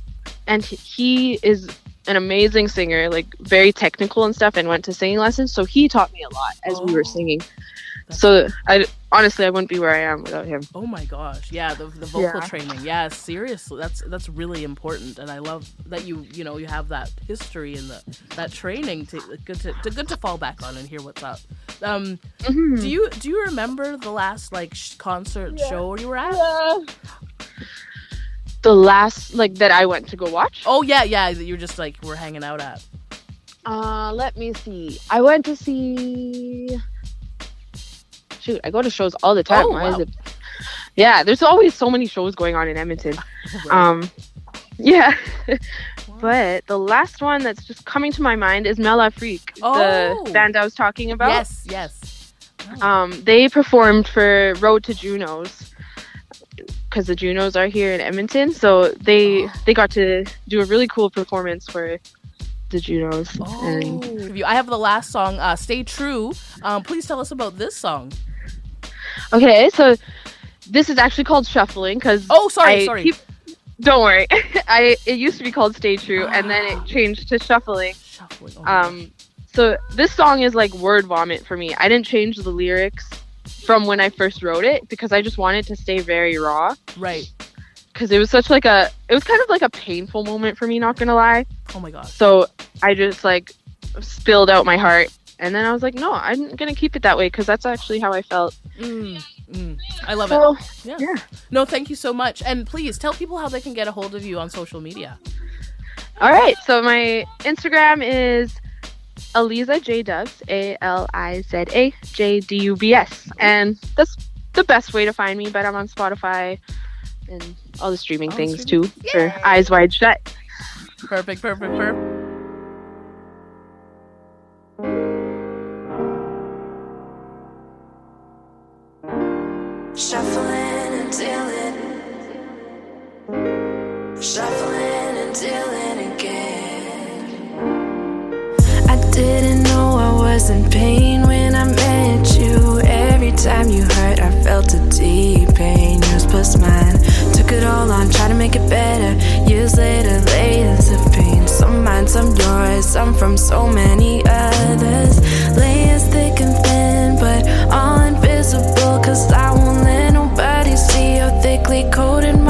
and he- he is an amazing singer, like very technical and stuff, and went to singing lessons. So he taught me a lot as we were singing. So I honestly, I wouldn't be where I am without him. Oh my gosh! Yeah, the, the vocal Yeah. training. Yeah, seriously, that's that's really important, and I love that you you know you have that history and the that training to good to, to good to fall back on and hear what's up. Um, Mm-hmm. do you do you remember the last like sh- concert show you were at? The last like that I went to go watch. Oh yeah, yeah, that you were just like we're hanging out at. Uh, let me see. I went to see. Shoot, I go to shows all the time. Oh, Why is it? Yeah, there's always so many shows going on in Edmonton. Um, yeah. but the last one that's just coming to my mind is Mela Freak, Oh. the band I was talking about. Yes, yes. Um, they performed for Road to Junos because the Junos are here in Edmonton, so they Oh. they got to do a really cool performance for the Junos. And I have the last song, uh, "Stay True." Um, please tell us about this song. Okay, so this is actually called shuffling because Oh, sorry, sorry. don't worry, I it used to be called Stay True, and then it changed to shuffling. Shuffling. Um, so this song is like word vomit for me. I didn't change the lyrics from when I first wrote it because I just wanted to stay very raw. Right. Because it was such like a, it was kind of like a painful moment for me. Not gonna lie. Oh my god. So I just like spilled out my heart, and then I was like, no, I'm gonna keep it that way because that's actually how I felt. Mm, mm. I love So, it. Yeah. No, thank you so much. And please tell people how they can get a hold of you on social media. All right, so my Instagram is Aliza J Dubs, A L I Z A J D U B S, and that's the best way to find me. But I'm on Spotify and all the streaming All things streaming- too for Eyes Wide Shut. Perfect, perfect, perfect. In pain when I met you. Every time you hurt, I felt a deep pain. Yours plus mine. Took it all on, tried to make it better. Years later, layers of pain. Some mine, some yours, some from so many others. Layers thick and thin, but all invisible. Cause I won't let nobody see how thickly coated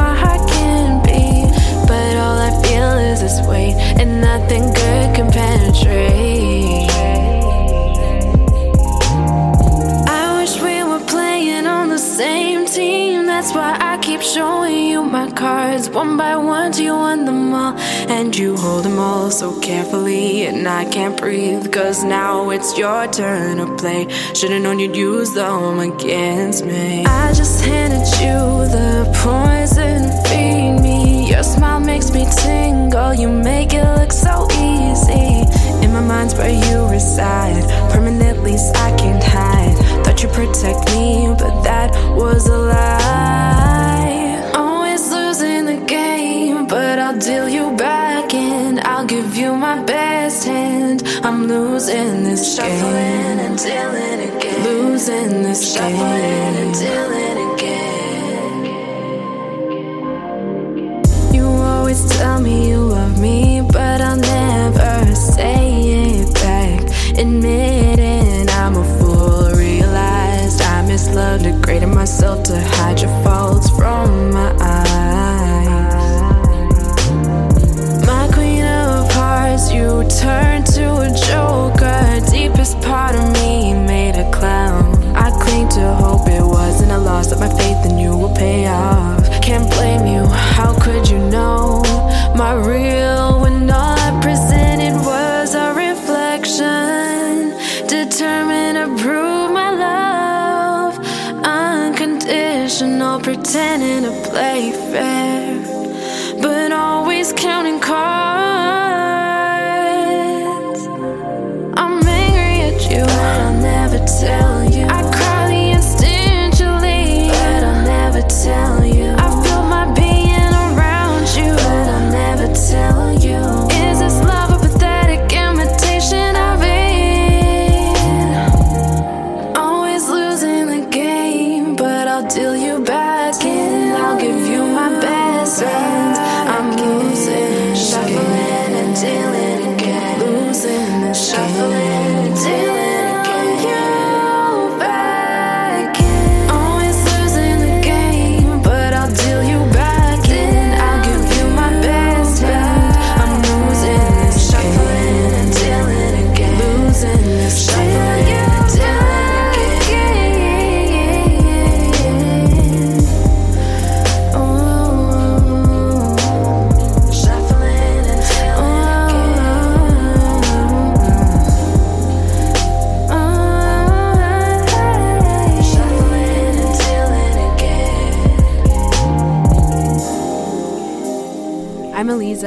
showing you my cards one by one. You won them all, and you hold them all so carefully. And I can't breathe, cause now it's your turn to play. Should've known you'd use them against me. I just handed you the poison, feed me. Your smile makes me tingle, you make it look so easy. In my mind's where you reside, permanently, I can't hide. Thought you'd protect me, but that was a lie. I'll deal you back in. I'll give you my best hand. I'm losing this game. Shuffling and dealing again. Losing this game. Shuffling and dealing again. You always tell me you love me, but I'll never say it back. Admitting I'm a fool, realized I misloved, degraded myself to hide your faults from my eyes.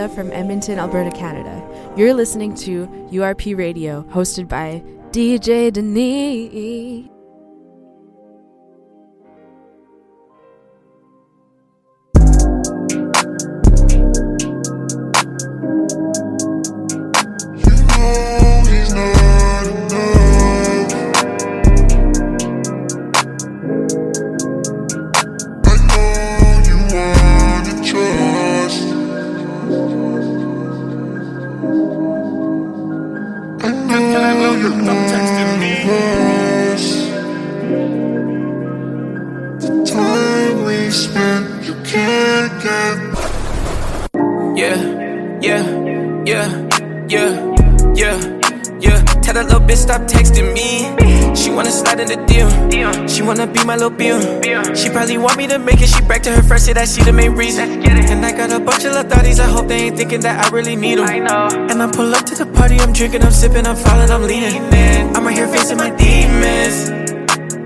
From Edmonton, Alberta, Canada. You're listening to URP Radio, hosted by DJ Denis. Back to her first, say that she the main reason. And I got a bunch of little thotties. I hope they ain't thinking that I really need them. I know. And I pull up to the party. I'm drinking, I'm sipping, I'm falling, I'm leaning. I'm right here facing my demons.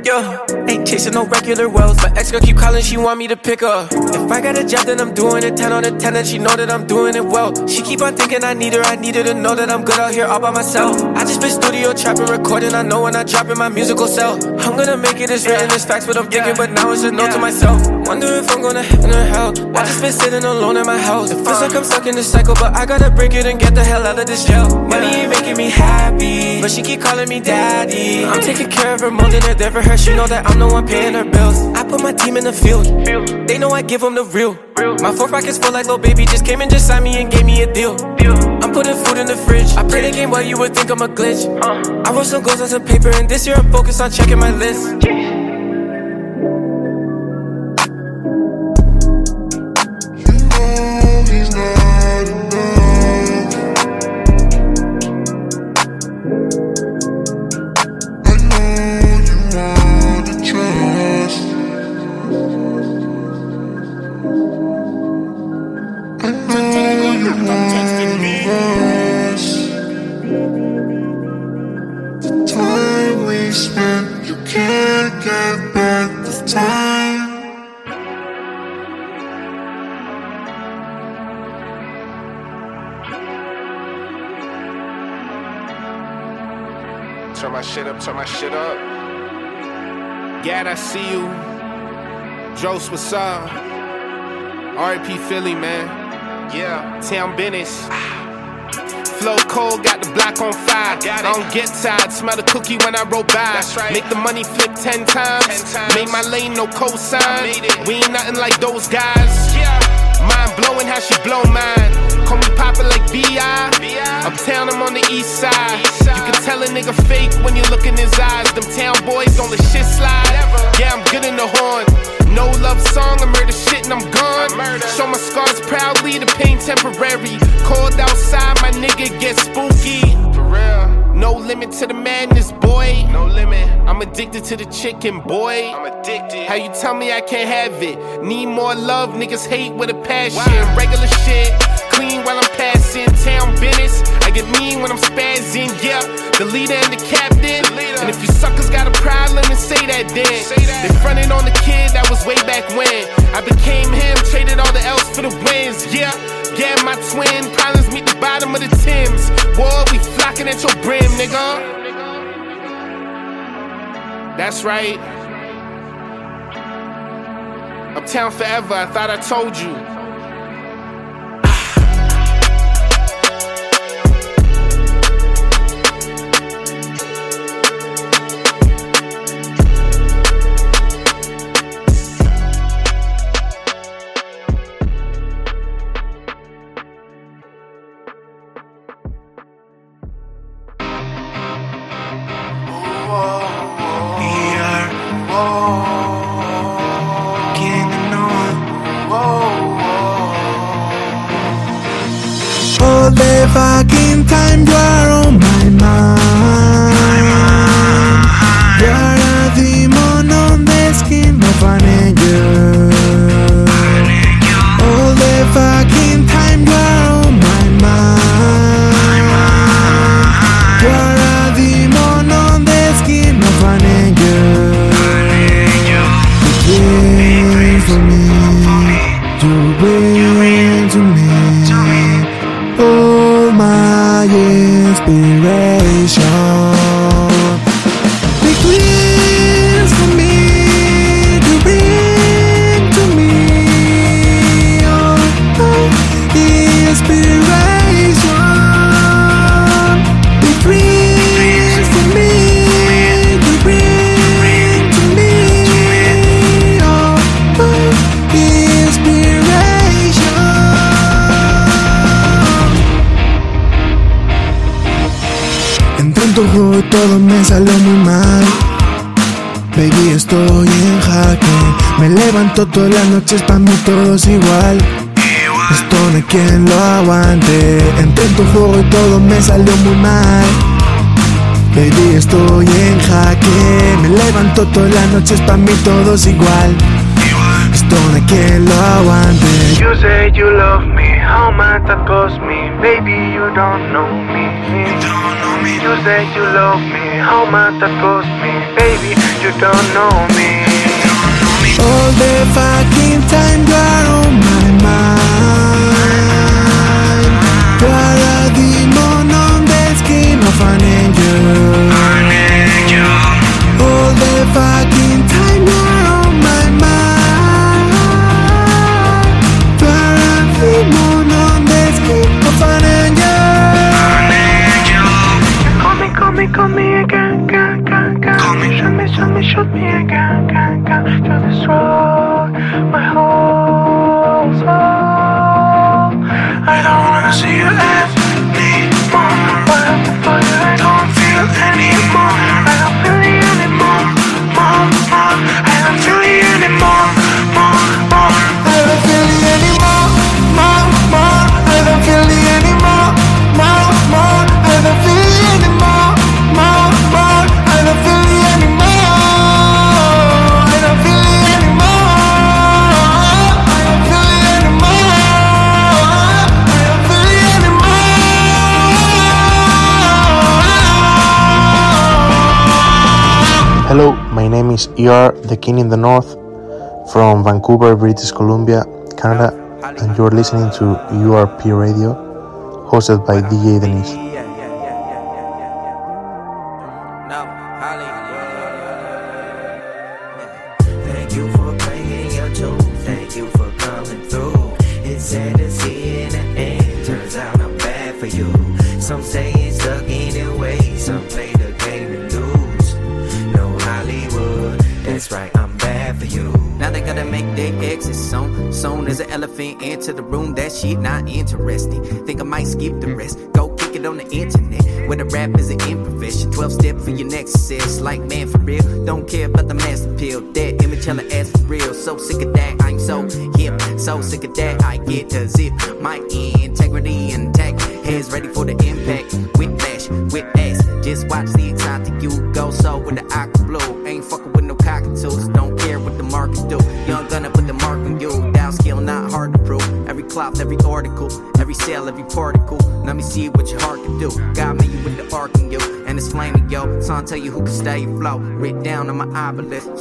Yo, ain't chasing no regular wells. My ex girl keep calling, she want me to pick her. If I got a job, then I'm doing it 10 on a 10, and she know that I'm doing it well. She keep on thinking I need her, I need her to know that I'm good out here all by myself. I just been studio trapping, recording, I know when I drop in my musical cell. I'm gonna make it, it's written, it's facts, but I'm thinking, but now it's a note to myself. Wonder if I'm gonna heaven or hell. I just been sitting alone in my house. It feels like I'm stuck in this cycle, but I gotta break it and get the hell out of this jail. Money ain't making me happy, but she keep calling me daddy. I'm taking care of her more than it ever She know that I'm the one paying her bills. I put my team in the field. They know I give them the real. My four pockets full like little baby. Just came and just signed me and gave me a deal. I'm putting food in the fridge. I play the game while you would think I'm a glitch. I wrote some goals on some paper, and this year I'm focused on checking my list. Turn my shit up. Gad, I see you. Jose, what's up? R.I.P. Philly, man. Yeah. Town business. Flow cold, got the block on fire. I don't get tired, smell the cookie when I roll by. That's right. Make the money flip ten times. Made my lane, no cosign. We ain't nothing like those guys. Mind blowing how she blow mine. Call me Papa like B.I. Uptown, I'm on the east side. You can tell a nigga fake when you look in his eyes. Them town boys don't let shit slide. Yeah, I'm good in the horn. No love song, I murder shit and I'm gone. Show my scars proudly, the pain temporary. Cold outside, my nigga get spooky. For real. No limit to the madness, boy. No limit. I'm addicted to the chicken, boy. I'm addicted. How you tell me I can't have it? Need more love, niggas hate with a passion. Regular shit, clean while I'm passing. Town business, I get mean when I'm spazzing. Yeah, the leader and the captain. And if you suckers got a problem, then say that then. They fronted on the kid that was way back when. I became him, traded all the else for the wins. Yeah, yeah, my twin. Problems meet the bottom of the Thames. Boy, we flocking at your brim, nigga. That's right. Uptown forever, I thought I told you. Todas las noches para mí todo es igual. Esto no hay quien lo aguante. Entré en tu juego y todo me salió muy mal. Baby, estoy en jaque. Me levanto todas las noches, para mí todo es igual. Esto no hay quien lo aguante. You say you love me, how much that cost me. Baby, you don't know me. You say you love me, how much that cost me. Baby, you don't know me. All the fucking time you are on my mind. You are a demon on the skin of an angel. All the fucking You are The King in the North from Vancouver, British Columbia, Canada, and you're listening to URP Radio, hosted by DJ Denise.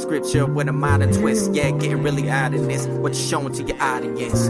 scripture with a modern twist. Yeah, getting really out of this. What you showing to your audience?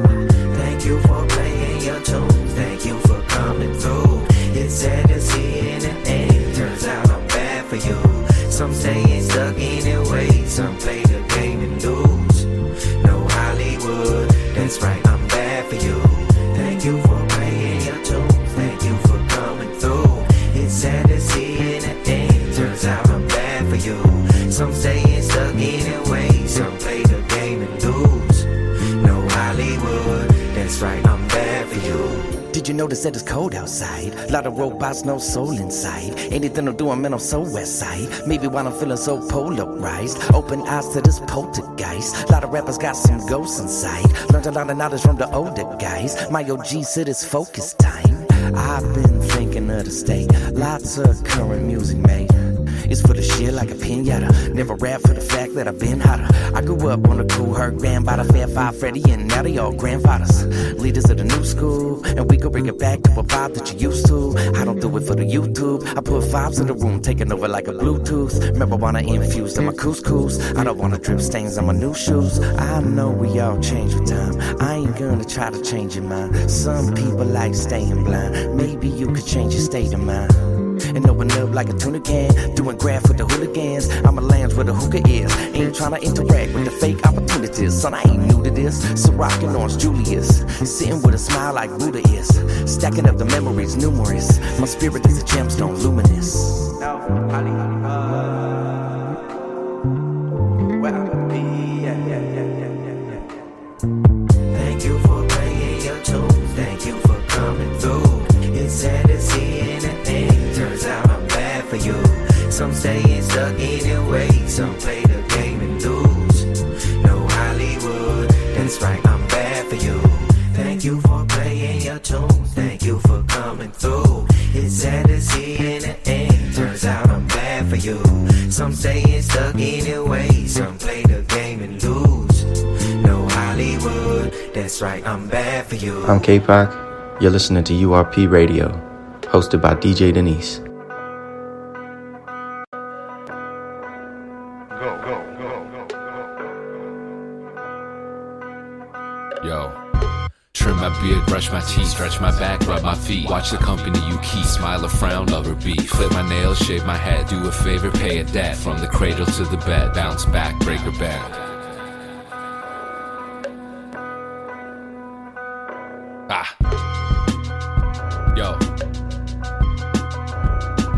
Lot of robots, no soul inside. Anything to do, I'm in, I'm so west side. Maybe while I'm feeling so polarized. Open eyes to this poltergeist. Lot of rappers got some ghosts inside. Learned a lot of knowledge from the older guys. My OG said it's focus time. I've been thinking of the state. Lots of current music, man. It's for the shit like a pinata. Never rap for the fact that I've been hotter. I grew up on the Kool Herc band by the Fab Five Freddy, and now they all grandfathers. Leaders of the new school, and we could bring it back to a vibe that you used to. I don't do it for the YouTube. I put vibes in the room, taking over like a Bluetooth. Marijuana infused in my couscous. I don't wanna drip stains on my new shoes. I know we all change with time. I ain't gonna try to change your mind. Some people like staying blind. Maybe you could change your state of mind and open up like a tuna can. Doing graph with the hooligans. I'm a lounge where the hookah is. Ain't trying to interact with the fake opportunities. Son, I ain't new to this. So rockin' Orange Julius. Sitting with a smile like Buddha is. Stacking up the memories numerous. My spirit is a gemstone luminous. Thank Some staying stuck anyway. Some play the game and lose. No Hollywood. That's right, I'm bad for you. Thank you for playing your tunes. Thank you for coming through. It's sad to see anything. Turns out I'm bad for you. Some staying stuck anyway. Some play the game and lose. No Hollywood. That's right, I'm bad for you. I'm Kapok. You're listening to URP Radio, hosted by DJ Denise. My beard, brush my teeth, stretch my back, rub my feet. Watch the company you keep, smile or frown, love or beef. Clip my nails, shave my head, do a favor, pay a debt. From the cradle to the bed, bounce back, break or bend. Ah. Yo.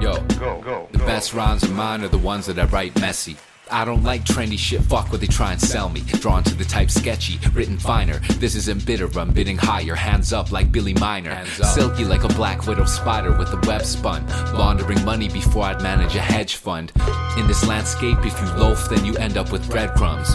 Yo. Go. Go. The best rhymes of mine are the ones that I write messy. I don't like trendy shit, fuck what they try and sell me. Drawn to the type sketchy, written finer. This isn't bitter, I'm bidding higher. Hands up like Billy Miner. Silky like a black widow spider with the web spun. Laundering money before I'd manage a hedge fund. In this landscape, if you loaf, then you end up with breadcrumbs.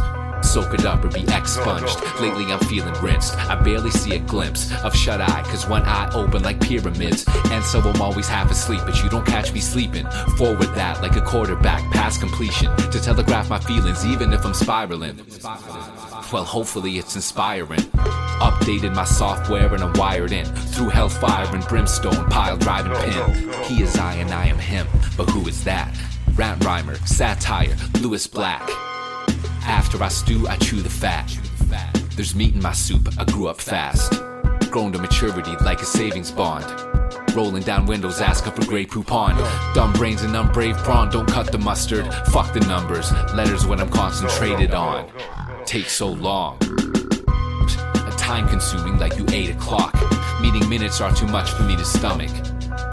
Soak it up or be expunged. Lately I'm feeling rinsed. I barely see a glimpse of shut eye, cause one eye open like pyramids. And so I'm always half asleep, but you don't catch me sleeping. Forward that like a quarterback, past completion. To telegraph my feelings, even if I'm spiraling. Well, hopefully it's inspiring. Updated my software and I'm wired in. Through hellfire and brimstone, pile driving pin. He is I and I am him. But who is that? Rant rhymer, satire, Lewis Black. After I stew, I chew the fat. There's meat in my soup, I grew up fast. Grown to maturity like a savings bond. Rolling down windows, ask up a Grey Poupon. Dumb brains and unbrave prawn, don't cut the mustard. Fuck the numbers, letters when I'm concentrated on. Take so long. A Time consuming like you 8 o'clock. Meeting minutes are too much for me to stomach.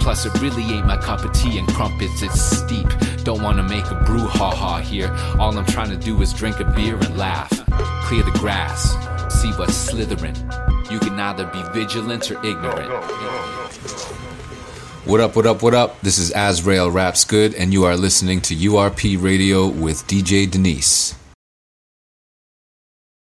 Plus, it really ain't my cup of tea and crumpets, it's steep. Don't wanna make a brouhaha here. All I'm trying to do is drink a beer and laugh. Clear the grass, see what's slithering. You can either be vigilant or ignorant. What up, what up, what up? This is Azrael Raps Good, and you are listening to URP Radio with DJ Denise.